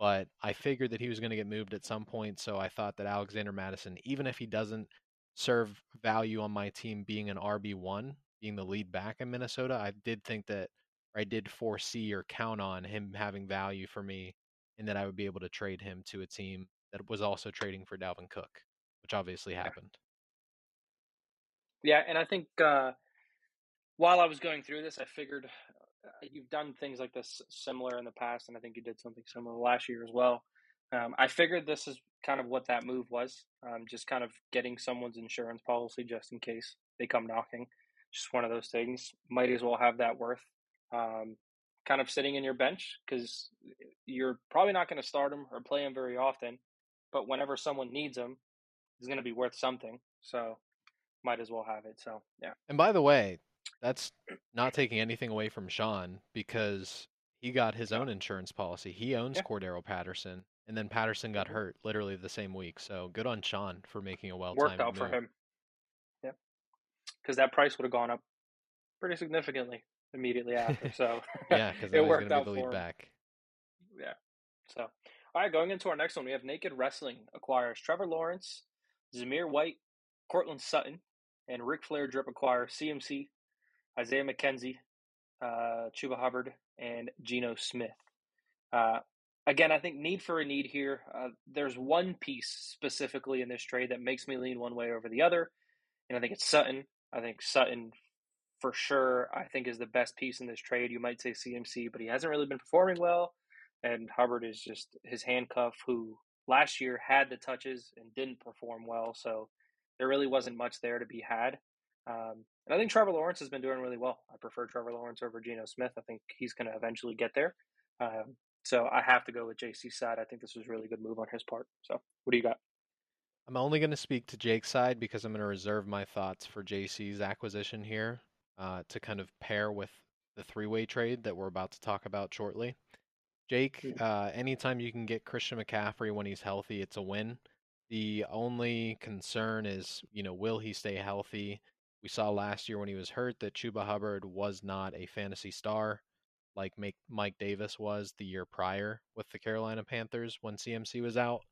but I figured that he was going to get moved at some point. So I thought that Alexander Mattison, even if he doesn't serve value on my team being an RB1, being the lead back in Minnesota, I did think that I did foresee or count on him having value for me and that I would be able to trade him to a team that was also trading for Dalvin Cook, which obviously happened. Yeah, and I think uh, while I was going through this, I figured uh, you've done things like this similar in the past, and I think you did something similar last year as well. Um, I figured this is kind of what that move was, um, just kind of getting someone's insurance policy just in case they come knocking. Just one of those things. Might as well have that worth um, kind of sitting in your bench because you're probably not going to start him or play him very often. But whenever someone needs him, he's going to be worth something. So might as well have it. So yeah. And by the way, that's not taking anything away from Sean because he got his own insurance policy. He owns yeah. Cordarrelle Patterson, and then Patterson got mm-hmm. hurt literally the same week. So good on Sean for making a well worked out move. for him. Because that price would have gone up pretty significantly immediately after. So yeah, because it worked out for back. Yeah. So all right, going into our next one, we have Naked Wrestling acquires Trevor Lawrence, Zamir White, Courtland Sutton, and Ric Flair Drip acquire CMC, Isaiah McKenzie, uh, Chuba Hubbard, and Geno Smith. Uh, again, I think need for a need here. Uh, there's one piece specifically in this trade that makes me lean one way over the other, and I think it's Sutton. I think Sutton for sure, I think is the best piece in this trade. You might say CMC, but he hasn't really been performing well. And Hubbard is just his handcuff, who last year had the touches and didn't perform well. So there really wasn't much there to be had. Um, and I think Trevor Lawrence has been doing really well. I prefer Trevor Lawrence over Geno Smith. I think he's going to eventually get there. Um, so I have to go with JC's side. I think this was a really good move on his part. So what do you got? I'm only going to speak to Jake's side because I'm going to reserve my thoughts for JC's acquisition here uh, to kind of pair with the three-way trade that we're about to talk about shortly. Jake, hmm. uh, anytime you can get Christian McCaffrey when he's healthy, it's a win. The only concern is, you know, will he stay healthy? We saw last year when he was hurt that Chuba Hubbard was not a fantasy star like Mike Davis was the year prior with the Carolina Panthers when CMC was out.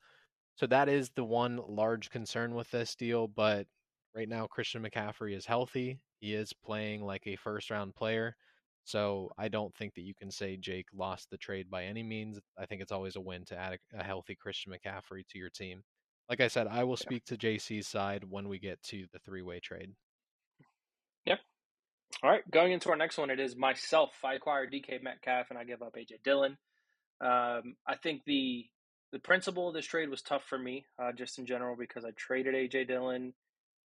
So that is the one large concern with this deal. But right now, Christian McCaffrey is healthy. He is playing like a first round player. So I don't think that you can say Jake lost the trade by any means. I think it's always a win to add a, a healthy Christian McCaffrey to your team. Like I said, I will speak to JC's side when we get to the three way trade. Yep. All right. Going into our next one, it is myself. I acquire DK Metcalf and I give up AJ Dillon. Um, I think the the principle of this trade was tough for me, uh, just in general, because I traded AJ Dillon.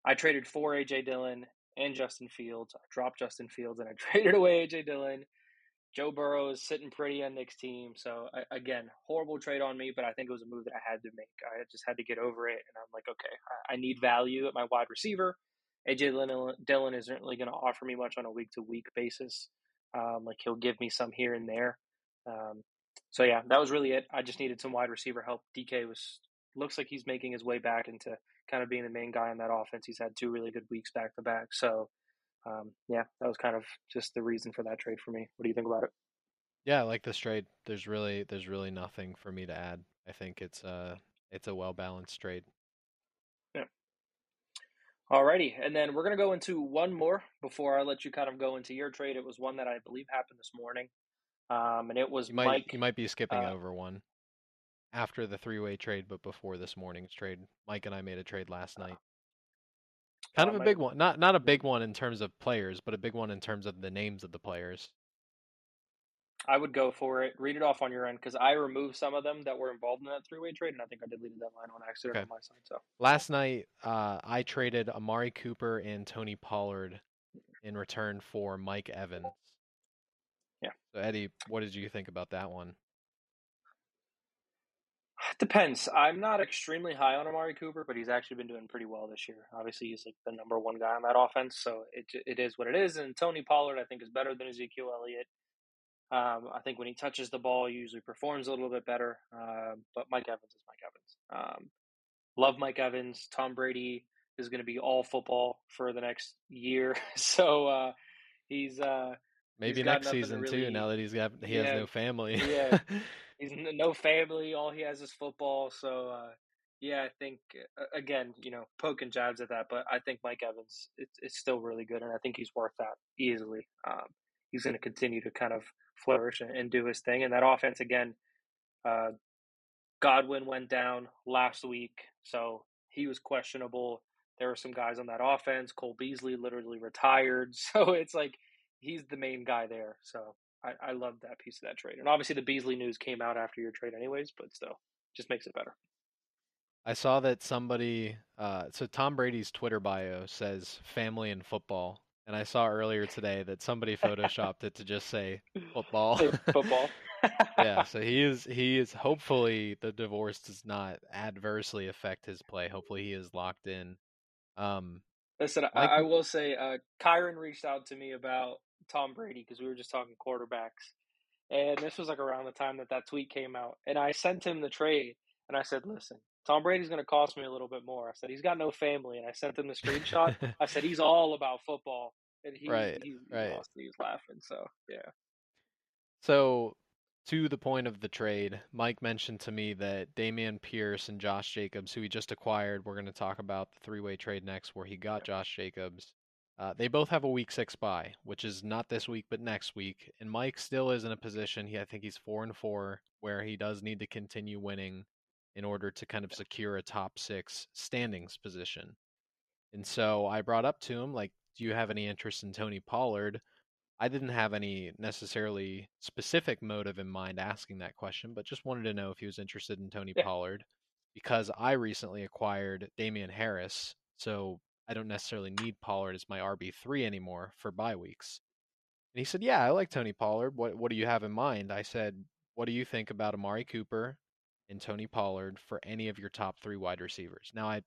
I traded for AJ Dillon and Justin Fields. I dropped Justin Fields and I traded away AJ Dillon. Joe Burrow is sitting pretty on Nick's team. So I, again, horrible trade on me, but I think it was a move that I had to make. I just had to get over it, and I'm like, okay, I, I need value at my wide receiver. AJ Dillon isn't really going to offer me much on a week to week basis. Um, like he'll give me some here and there. Um, so yeah, that was really it. I just needed some wide receiver help. DK was looks like he's making his way back into kind of being the main guy in that offense. He's had two really good weeks back to back. So, um, yeah, that was kind of just the reason for that trade for me. What do you think about it? Yeah, I like this trade. There's really there's really nothing for me to add. I think it's uh it's a well balanced trade. Yeah. Alrighty, and then we're gonna go into one more before I let you kind of go into your trade. It was one that I believe happened this morning, um, and it was You might Mike. you might be skipping uh, over one after the three-way trade, but before this morning's trade. Mike and I made a trade last night. Kind uh, of a big one. Not not a big one in terms of players, but a big one in terms of the names of the players. I would go for it. Read it off on your end because I removed some of them that were involved in that three-way trade, and I think I deleted that line on accident Okay. on my side. So Last night, uh, I traded Amari Cooper and Tony Pollard in return for Mike Evans. So Eddie, what did you think about that one? It Depends. I'm not extremely high on Amari Cooper, but he's actually been doing pretty well this year. Obviously, he's like the number one guy on that offense, so it it is what it is. And Tony Pollard, I think, is better than Ezekiel Elliott. Um, I think when he touches the ball, he usually performs a little bit better. Um, but Mike Evans is Mike Evans. Um, love Mike Evans. Tom Brady is going to be all football for the next year, so uh, he's uh, Maybe next nothing to season really- too. Now that he's got he Yeah, has no family. yeah. he's no family. All he has is football. So uh, yeah, I think uh, again, you know, poking jabs at that, but I think Mike Evans is, is still really good, and I think he's worth that easily. Um, he's going to continue to kind of flourish and, and do his thing, and that offense again. Uh, Godwin went down last week, so he was questionable. There were some guys on that offense. Cole Beasley literally retired, so it's like he's the main guy there. So I, I love that piece of that trade. And obviously the Beasley news came out after your trade anyways, but still just makes it better. I saw that somebody uh so Tom Brady's Twitter bio says family and football. And I saw earlier today that somebody photoshopped it to just say football. Football. yeah, so he is he is hopefully the divorce does not adversely affect his play. Hopefully he is locked in. Um Listen, I, I will say, uh, Kyron reached out to me about Tom Brady because we were just talking quarterbacks, and this was like around the time that that tweet came out, and I sent him the trade, and I said, "Listen, Tom Brady's going to cost me a little bit more." I said he's got no family, and I sent him the screenshot. I said he's all about football, and he Right, he, he right. lost. He was laughing. So yeah, So, to the point of the trade, Mike mentioned to me that Dameon Pierce and Josh Jacobs, who he just acquired, we're going to talk about the three way trade next, where he got Josh Jacobs. Uh, they both have a week six bye, which is not this week, but next week. And Mike still is in a position, he, I think he's four and four, where he does need to continue winning in order to kind of secure a top six standings position. And so I brought up to him, like, do you have any interest in Tony Pollard? I didn't have any necessarily specific motive in mind asking that question, but just wanted to know if he was interested in Tony Yeah. Pollard because I recently acquired Damien Harris, so I don't necessarily need Pollard as my RB3 anymore for bye weeks. And he said, "Yeah, I like Tony Pollard. What what do you have in mind?" I said, "What do you think about Amari Cooper and Tony Pollard for any of your top 3 wide receivers?" Now I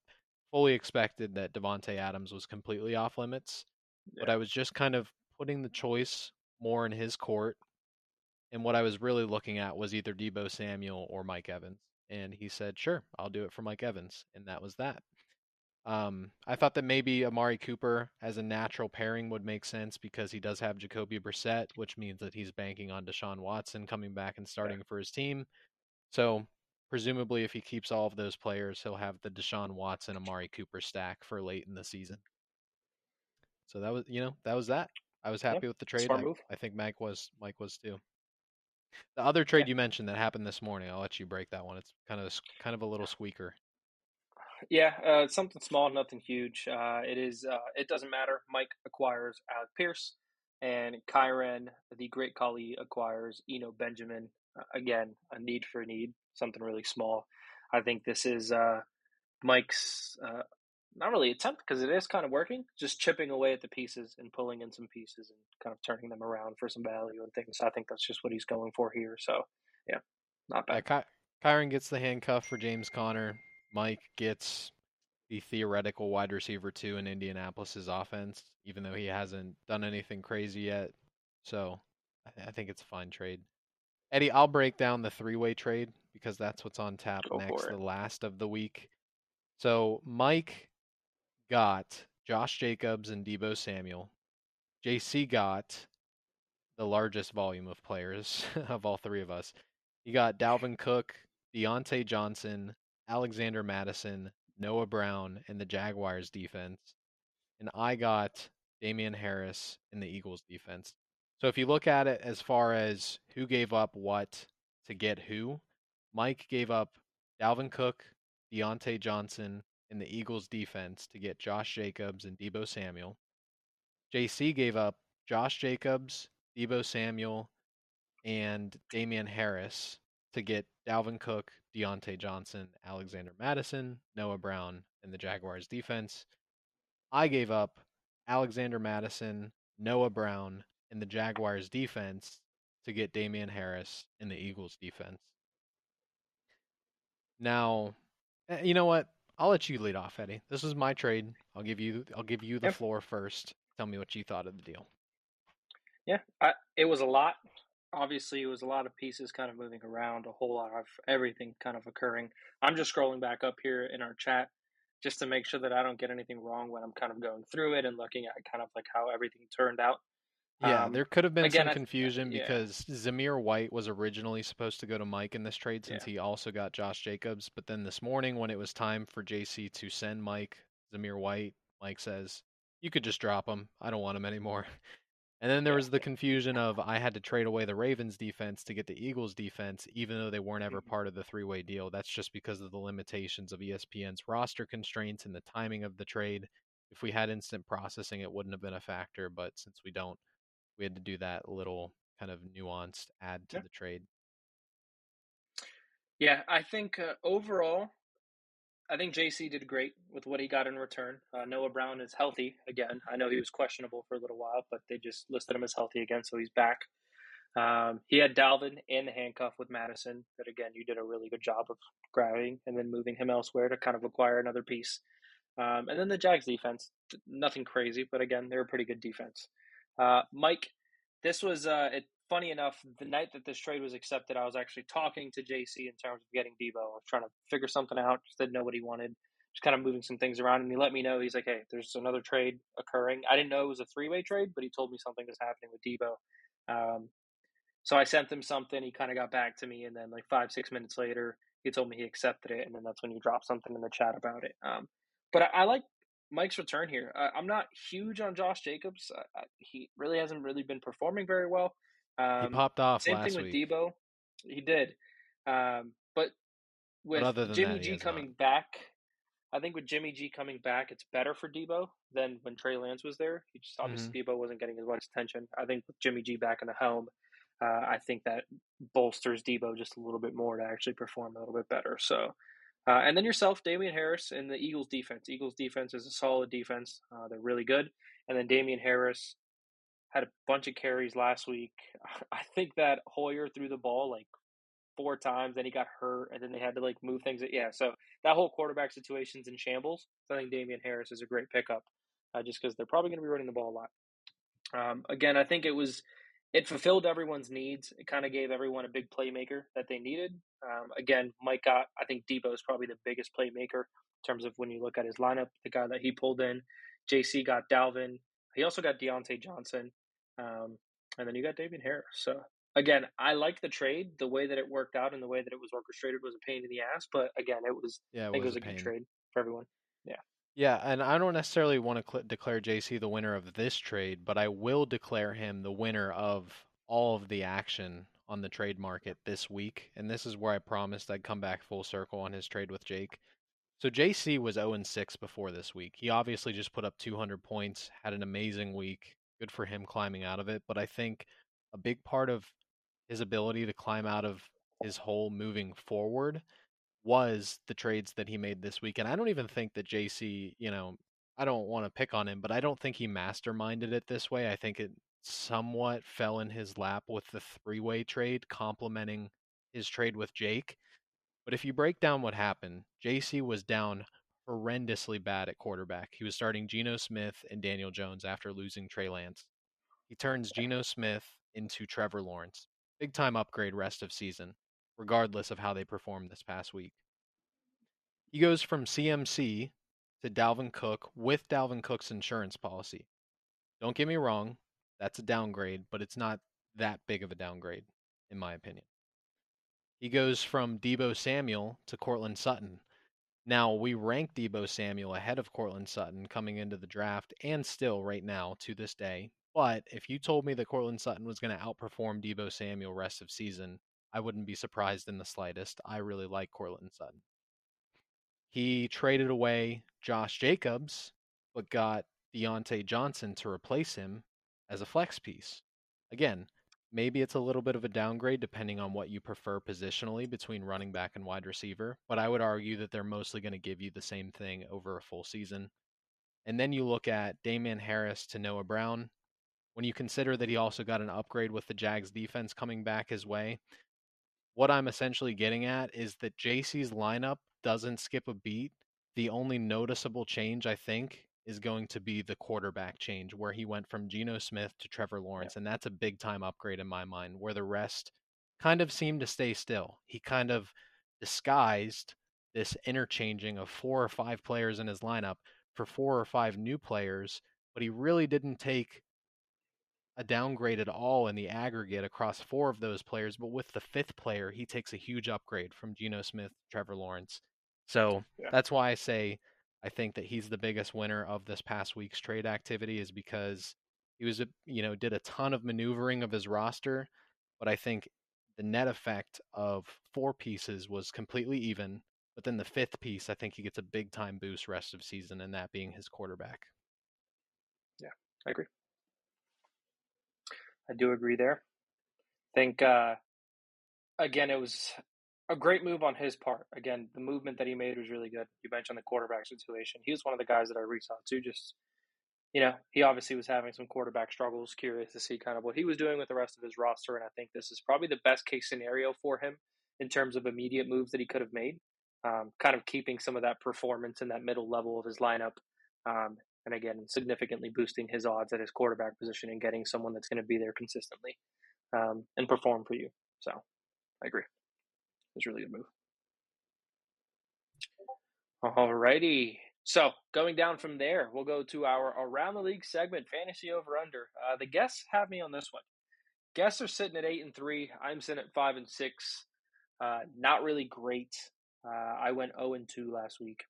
fully expected that Davante Adams was completely off limits, but I was just kind of putting the choice more in his court. And what I was really looking at was either Deebo Samuel or Mike Evans. And he said, sure, I'll do it for Mike Evans. And that was that. Um, I thought that maybe Amari Cooper as a natural pairing would make sense because he does have Jacoby Brissett, which means that he's banking on Deshaun Watson coming back and starting for his team. So presumably, if he keeps all of those players, he'll have the Deshaun Watson Amari Cooper stack for late in the season. So that was, you know, that was that. I was Yeah, happy with the trade. I. I think Mike was Mike was too. The other trade you mentioned that happened this morning, I'll let you break that one. It's kind of kind of a little squeaker. Yeah, uh, something small, nothing huge. Uh, it is. Uh, it doesn't matter. Mike acquires Alec Pierce, and Kyren, the great Khali, acquires Eno Benjamin. Uh, again, a need for need, something really small. I think this is uh, Mike's uh, not really attempt because it is kind of working, just chipping away at the pieces and pulling in some pieces and kind of turning them around for some value and things. I think that's just what he's going for here. So, yeah, not bad. Ky- Kyron gets the handcuff for James Conner. Mike gets the theoretical wide receiver two in Indianapolis's offense, even though he hasn't done anything crazy yet. So I, th- I think it's a fine trade. Eddie, I'll break down the three way trade because that's what's on tap Go next, the last of the week. So Mike got Josh Jacobs and Deebo Samuel. JC got the largest volume of players of all three of us. He got Dalvin Cook, Diontae Johnson, Alexander Mattison, Noah Brown, and the Jaguars defense. and I got Damien Harris in the Eagles defense. So if you look at it as far as who gave up what to get who, Mike gave up Dalvin Cook, Diontae Johnson in the Eagles defense to get Josh Jacobs and Deebo Samuel. JC gave up Josh Jacobs, Deebo Samuel, and Damien Harris to get Dalvin Cook, Diontae Johnson, Alexander Mattison, Noah Brown, and the Jaguars defense. I gave up Alexander Mattison, Noah Brown, and the Jaguars defense to get Damien Harris in the Eagles defense. Now, eh, you know what? I'll let you lead off, Eddie. This is my trade. I'll give you I'll give you the Yep. floor first. Tell me what you thought of the deal. Yeah, I, it was a lot. Obviously, it was a lot of pieces kind of moving around, a whole lot of everything kind of occurring. I'm just scrolling back up here in our chat just to make sure that I don't get anything wrong when I'm kind of going through it and looking at kind of like how everything turned out. Yeah, Um, there could have been again, some I- confusion yeah. because Zamir White was originally supposed to go to Mike in this trade since Yeah. he also got Josh Jacobs. But then this morning, when it was time for JC to send Mike Zamir White, Mike says, You could just drop him. I don't want him anymore. And then there was the confusion of I had to trade away the Ravens defense to get the Eagles defense, even though they weren't ever Mhm. part of the three way deal. That's just because of the limitations of ESPN's roster constraints and the timing of the trade. If we had instant processing, it wouldn't have been a factor. But since we don't, we had to do that little kind of nuanced add to Yeah. the trade. Yeah, I think uh, overall, I think JC did great with what he got in return. Uh, Noah Brown is healthy again. I know he was questionable for a little while, but they just listed him as healthy again, so he's back. Um, he had Dalvin in the handcuff with Mattison. That again, you did a really good job of grabbing and then moving him elsewhere to kind of acquire another piece. Um, and then the Jags defense, nothing crazy, but again, they're a pretty good defense. Uh, Mike, this was uh, it, funny enough. The night that this trade was accepted, I was actually talking to JC in terms of getting Deebo. I was trying to figure something out, just didn't know what he wanted, just kind of moving some things around. And he let me know he's like, "Hey, there's another trade occurring." I didn't know it was a three way trade, but he told me something was happening with Deebo. Um, so I sent him something. He kind of got back to me, and then like five, six minutes later, he told me he accepted it, and then that's when you dropped something in the chat about it. Um, but I, I like Mike's return here. I, I'm not huge on Josh Jacobs. I, I, he really hasn't really been performing very well. Um, he popped off same last thing with week. Deebo. He did. Um, but with than Jimmy that, G has not. coming back, I think with Jimmy G coming back, it's better for Deebo than when Trey Lance was there. He just obviously Mm-hmm. Deebo wasn't getting as much attention. I think with Jimmy G back in the helm, uh, I think that bolsters Deebo just a little bit more to actually perform a little bit better. So, uh, and then yourself, Damien Harris, and the Eagles defense. Eagles defense is a solid defense. Uh, they're really good. And then Damien Harris had a bunch of carries last week. I think that Hoyer threw the ball like four times, then he got hurt, and then they had to like move things. Yeah, so that whole quarterback situation's in shambles. So I think Damien Harris is a great pickup, uh, just because they're probably going to be running the ball a lot. Um, again, I think it was it fulfilled everyone's needs. It kind of gave everyone a big playmaker that they needed. Um, again, Mike got I think Deebo is probably the biggest playmaker in terms of when you look at his lineup. The guy that he pulled in, JC got Dalvin. He also got Diontae Johnson, um, and then you got David Harris. So again, I like the trade. The way that it worked out and the way that it was orchestrated was a pain in the ass. But again, it was Yeah, I it think it was was a a good trade for everyone. Yeah, and I don't necessarily want to cl- declare JC the winner of this trade, but I will declare him the winner of all of the action on the trade market this week. And this is where I promised I'd come back full circle on his trade with Jake. So JC was 0 6 before this week. He obviously just put up 200 points, had an amazing week. Good for him climbing out of it. But I think a big part of his ability to climb out of his hole moving forward was the trades that he made this week. And I don't even think that JC, you know, I don't want to pick on him, but I don't think he masterminded it this way. I think it somewhat fell in his lap with the three way trade complementing his trade with Jake. But if you break down what happened, JC was down horrendously bad at quarterback. He was starting Geno Smith and Daniel Jones after losing Trey Lance. He turns Geno Smith into Trevor Lawrence. Big time upgrade rest of season, regardless of how they performed this past week. He goes from CMC to Dalvin Cook with Dalvin Cook's insurance policy. Don't get me wrong, that's a downgrade, but it's not that big of a downgrade, in my opinion. He goes from Deebo Samuel to Courtland Sutton. Now, we ranked Deebo Samuel ahead of Courtland Sutton coming into the draft and still right now to this day. But if you told me that Courtland Sutton was going to outperform Deebo Samuel rest of season, I wouldn't be surprised in the slightest. I really like Courtland Sutton. He traded away Josh Jacobs, but got Diontae Johnson to replace him as a flex piece. Again, maybe it's a little bit of a downgrade depending on what you prefer positionally between running back and wide receiver, but I would argue that they're mostly going to give you the same thing over a full season. And then you look at Damien Harris to Noah Brown. When you consider that he also got an upgrade with the Jags defense coming back his way, what I'm essentially getting at is that JC's lineup doesn't skip a beat. The only noticeable change, I think, is going to be the quarterback change, where he went from Geno Smith to Trevor Lawrence. And that's a big time upgrade in my mind, where the rest kind of seemed to stay still. He kind of disguised this interchanging of four or five players in his lineup for four or five new players, but he really didn't take a downgrade at all in the aggregate across four of those players. But with the fifth player, he takes a huge upgrade from Geno Smith, Trevor Lawrence. So Yeah. that's why I say I think that he's the biggest winner of this past week's trade activity is because he was, a- you know, did a ton of maneuvering of his roster, but I think the net effect of four pieces was completely even. But then the fifth piece, I think he gets a big time boost rest of season, and that being his quarterback. Yeah, I agree. I do agree there. think uh, again it was a great move on his part. Again, the movement that he made was really good. You mentioned the quarterback situation. He was one of the guys that I reached out to. Just you know, he obviously was having some quarterback struggles. Curious to see kind of what he was doing with the rest of his roster, and I think this is probably the best case scenario for him in terms of immediate moves that he could have made. Um, kind of keeping some of that performance in that middle level of his lineup, um, and again, significantly boosting his odds at his quarterback position and getting someone that's going to be there consistently um, and perform for you. So, I agree. It's a really good move. Alrighty. So going down from there, we'll go to our around the league segment, fantasy over under. Uh, the guests have me on this one. Guests are sitting at eight and three. I'm sitting at five and six. Uh, not really great. Uh, I went zero and two last week.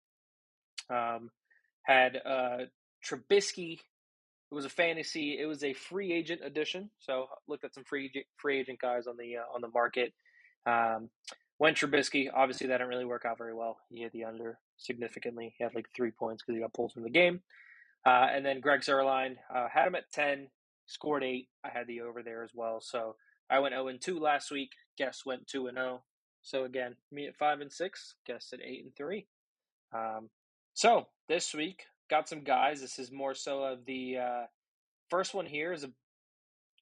Um, had uh, Trubisky. It was a fantasy. It was a free agent edition. So looked at some free free agent guys on the uh, on the market. Um, went Trubisky. Obviously, that didn't really work out very well. He hit the under significantly. He had like three points because he got pulled from the game. Uh, and then Greg Zuerlein uh, had him at 10, scored eight. I had the over there as well. So I went 0 and 2 last week. Guess went 2 and 0. So again, me at 5 and 6, guess at 8 and 3. Um, so this week, got some guys. This is more so of the uh, first one here is a,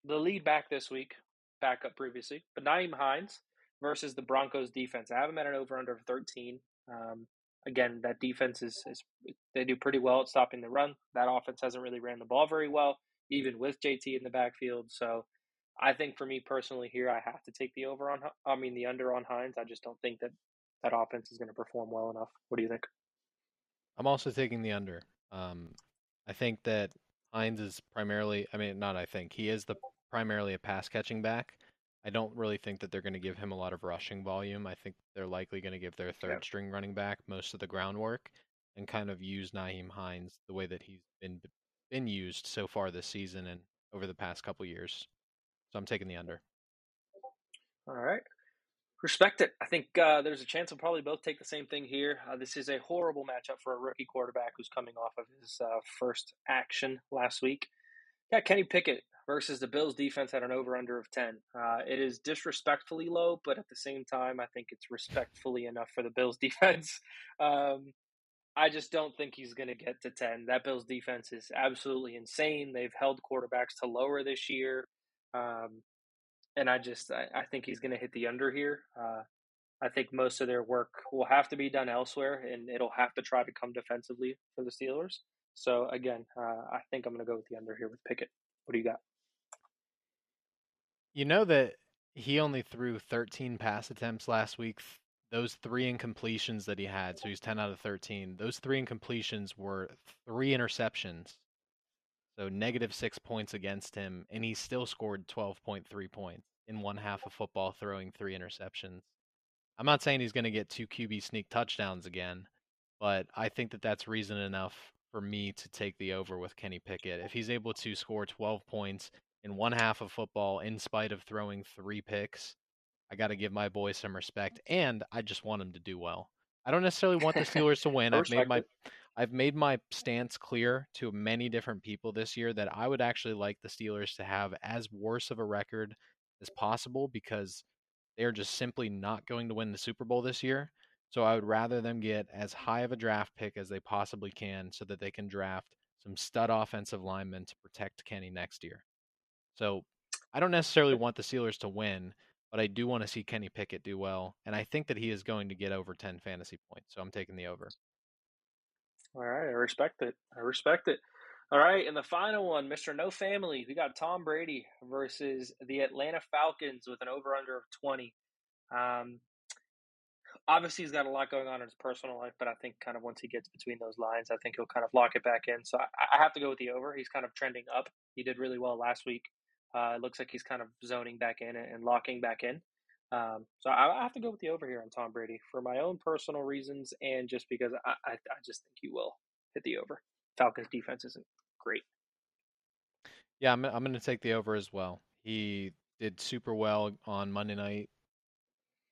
the lead back this week, backup previously, but Nyheim Hines versus the Broncos defense. I have him at an over under of 13. Um, again, that defense is, is they do pretty well at stopping the run. That offense hasn't really ran the ball very well, even with JT in the backfield. So I think for me personally here, I have to take the over on. I mean the under on Hines. I just don't think that that offense is going to perform well enough. What do you think? I'm also taking the under. Um, I think that Hines is primarily, I mean, not I think, he is the primarily a pass catching back. I don't really think that they're going to give him a lot of rushing volume. I think they're likely going to give their third Yeah. string running back most of the groundwork and kind of use Nyheim Hines the way that he's been been used so far this season and over the past couple years. So I'm taking the under. All right. Respect it. I think uh, there's a chance we'll probably both take the same thing here. Uh, this is a horrible matchup for a rookie quarterback who's coming off of his uh, first action last week. Yeah, Kenny Pickett versus the Bills defense at an over under of 10. Uh, it is disrespectfully low, but at the same time, I think it's respectfully enough for the Bills defense. Um, I just don't think he's going to get to 10. That Bills defense is absolutely insane. They've held quarterbacks to lower this year. Um, and I just I, I think he's going to hit the under here. Uh, I think most of their work will have to be done elsewhere, and it'll have to try to come defensively for the Steelers. So again, uh, I think I'm going to go with the under here with Pickett. What do you got? You know that he only threw 13 pass attempts last week. Those three incompletions that he had, so he's 10 out of 13. Those three incompletions were three interceptions. So negative six points against him, and he still scored 12.3 points in one half of football, throwing three interceptions. I'm not saying he's going to get two QB sneak touchdowns again, but I think that that's reason enough for me to take the over with Kenny Pickett. If he's able to score 12 points in one half of football in spite of throwing three picks, I got to give my boy some respect and I just want him to do well. I don't necessarily want the Steelers to win. I've made my it. I've made my stance clear to many different people this year that I would actually like the Steelers to have as worse of a record as possible because they are just simply not going to win the Super Bowl this year. So I would rather them get as high of a draft pick as they possibly can so that they can draft some stud offensive linemen to protect Kenny next year. So I don't necessarily want the Steelers to win, but I do want to see Kenny Pickett do well. And I think that he is going to get over 10 fantasy points. So I'm taking the over. All right, I respect it. I respect it. All right, and the final one, Mr. No Family, we got Tom Brady versus the Atlanta Falcons with an over under of 20. Um, obviously, he's got a lot going on in his personal life, but I think kind of once he gets between those lines, I think he'll kind of lock it back in. So I, I have to go with the over. He's kind of trending up. He did really well last week. Uh, it looks like he's kind of zoning back in and locking back in. Um, so I, I have to go with the over here on Tom Brady for my own personal reasons and just because I, I, I just think he will hit the over. Falcons defense isn't great. Yeah, I'm I'm going to take the over as well. He did super well on Monday night.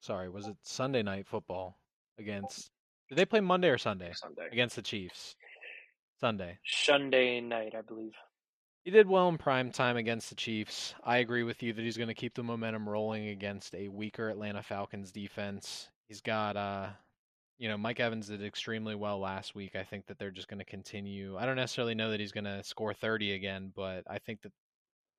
Sorry, was it Sunday night football against Did they play Monday or Sunday Sunday. against the Chiefs? Sunday. Sunday night, I believe. He did well in prime time against the Chiefs. I agree with you that he's going to keep the momentum rolling against a weaker Atlanta Falcons defense. He's got uh you know, Mike Evans did extremely well last week. I think that they're just going to continue. I don't necessarily know that he's going to score 30 again, but I think that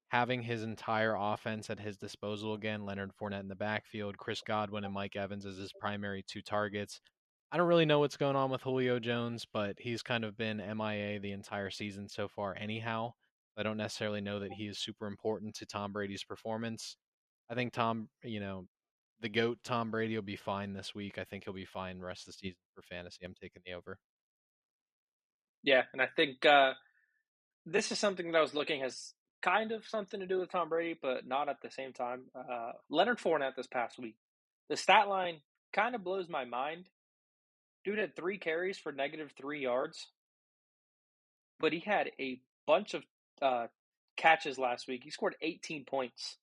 having his entire offense at his disposal again, Leonard Fournette in the backfield, Chris Godwin and Mike Evans as his primary two targets. I don't really know what's going on with Julio Jones, but he's kind of been MIA the entire season so far, anyhow. I don't necessarily know that he is super important to Tom Brady's performance. I think Tom, you know, the GOAT Tom Brady will be fine this week. I think he'll be fine rest of the season for fantasy. I'm taking the over. Yeah, and I think uh, this is something that I was looking has kind of something to do with Tom Brady, but not at the same time. Uh, Leonard Fournette this past week, the stat line kind of blows my mind. Dude had three carries for negative three yards, but he had a bunch of uh, catches last week. He scored 18 points,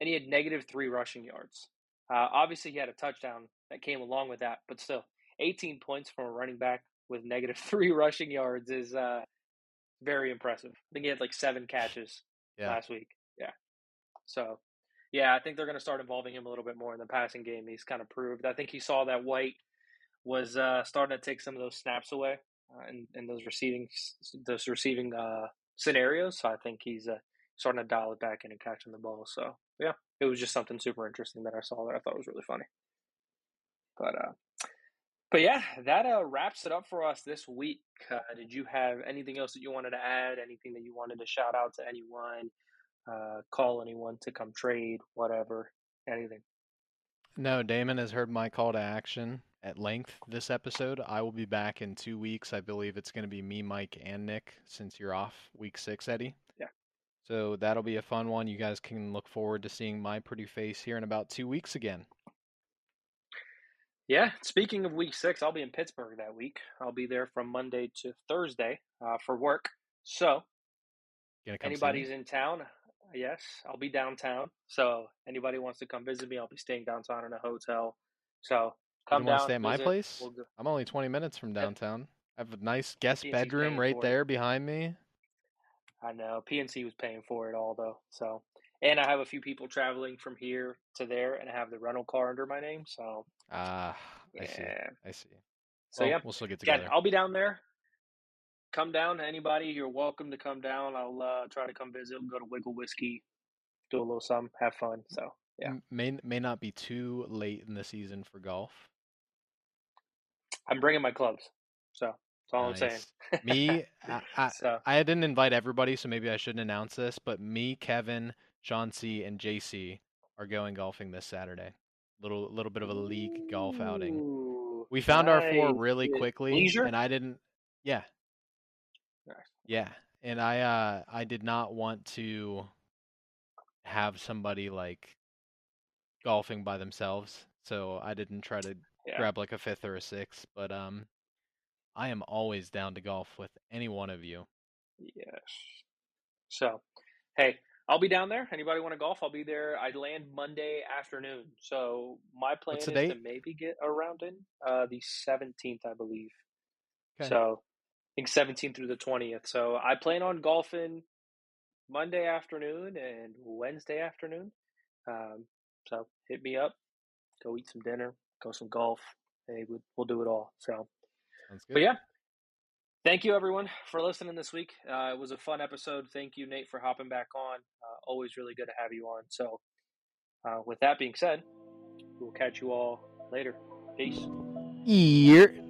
and he had negative three rushing yards. Uh, obviously, he had a touchdown that came along with that, but still, 18 points from a running back with negative three rushing yards is uh, very impressive. I think he had like seven catches Yeah. last week. Yeah. So, yeah, I think they're going to start involving him a little bit more in the passing game. He's kind of proved. I think he saw that White was uh, starting to take some of those snaps away uh, in, in those receiving those receiving uh, scenarios. So I think he's uh, starting to dial it back in and catching the ball. So yeah, it was just something super interesting that I saw that I thought was really funny. But uh, but yeah, that uh, wraps it up for us this week. Uh, did you have anything else that you wanted to add? Anything that you wanted to shout out to anyone? Uh, call anyone to come trade? Whatever, anything. No, Damon has heard my call to action at length this episode. I will be back in two weeks. I believe it's going to be me, Mike, and Nick since you're off week six, Eddie. Yeah. So that'll be a fun one. You guys can look forward to seeing my pretty face here in about two weeks again. Yeah, speaking of week six, I'll be in Pittsburgh that week. I'll be there from Monday to Thursday uh, for work. So, Gonna come see anybody's in town, yes, I'll be downtown. So, anybody wants to come visit me, I'll be staying downtown in a hotel. So, come wanna down. stay at my visit. place? We'll I'm only 20 minutes from downtown. I have a nice guest PNC's bedroom right for it. there behind me. I know PNC was paying for it all though. So, and I have a few people traveling from here to there, and I have the rental car under my name. So, Ah, I see. I see. So Well, yeah, we'll still get together. I'll be down there. Come down, anybody. You're welcome to come down. I'll uh, try to come visit. Go to Wigle Whiskey, do a little something, have fun. So yeah. May may not be too late in the season for golf. I'm bringing my clubs. So that's all I'm saying. Me, I, I, so I didn't invite everybody, so maybe I shouldn't announce this. But me, Kevin, Chauncey, and JC are going golfing this Saturday. Little little bit of a league golf outing. We found our four really quickly, Leisure? and I didn't. Yeah, Nice. yeah, and I uh I did not want to have somebody like golfing by themselves, so I didn't try to Yeah. grab like a fifth or a sixth. But um, I am always down to golf with any one of you. Yes. So, hey, I'll be down there. Anybody want to golf? I'll be there. I land Monday afternoon. So my plan is the to maybe get a round in uh, the 17th, I believe. Okay. So I think 17th through the 20th. So I plan on golfing Monday afternoon and Wednesday afternoon. Um, so hit me up. Go eat some dinner. Go some golf. Hey, we'll, we'll do it all. So. But yeah, thank you everyone for listening this week. Uh, it was a fun episode. Thank you, Nate, for hopping back on. Uh, always really good to have you on. So, uh, with that being said, we'll catch you all later. Peace. Year.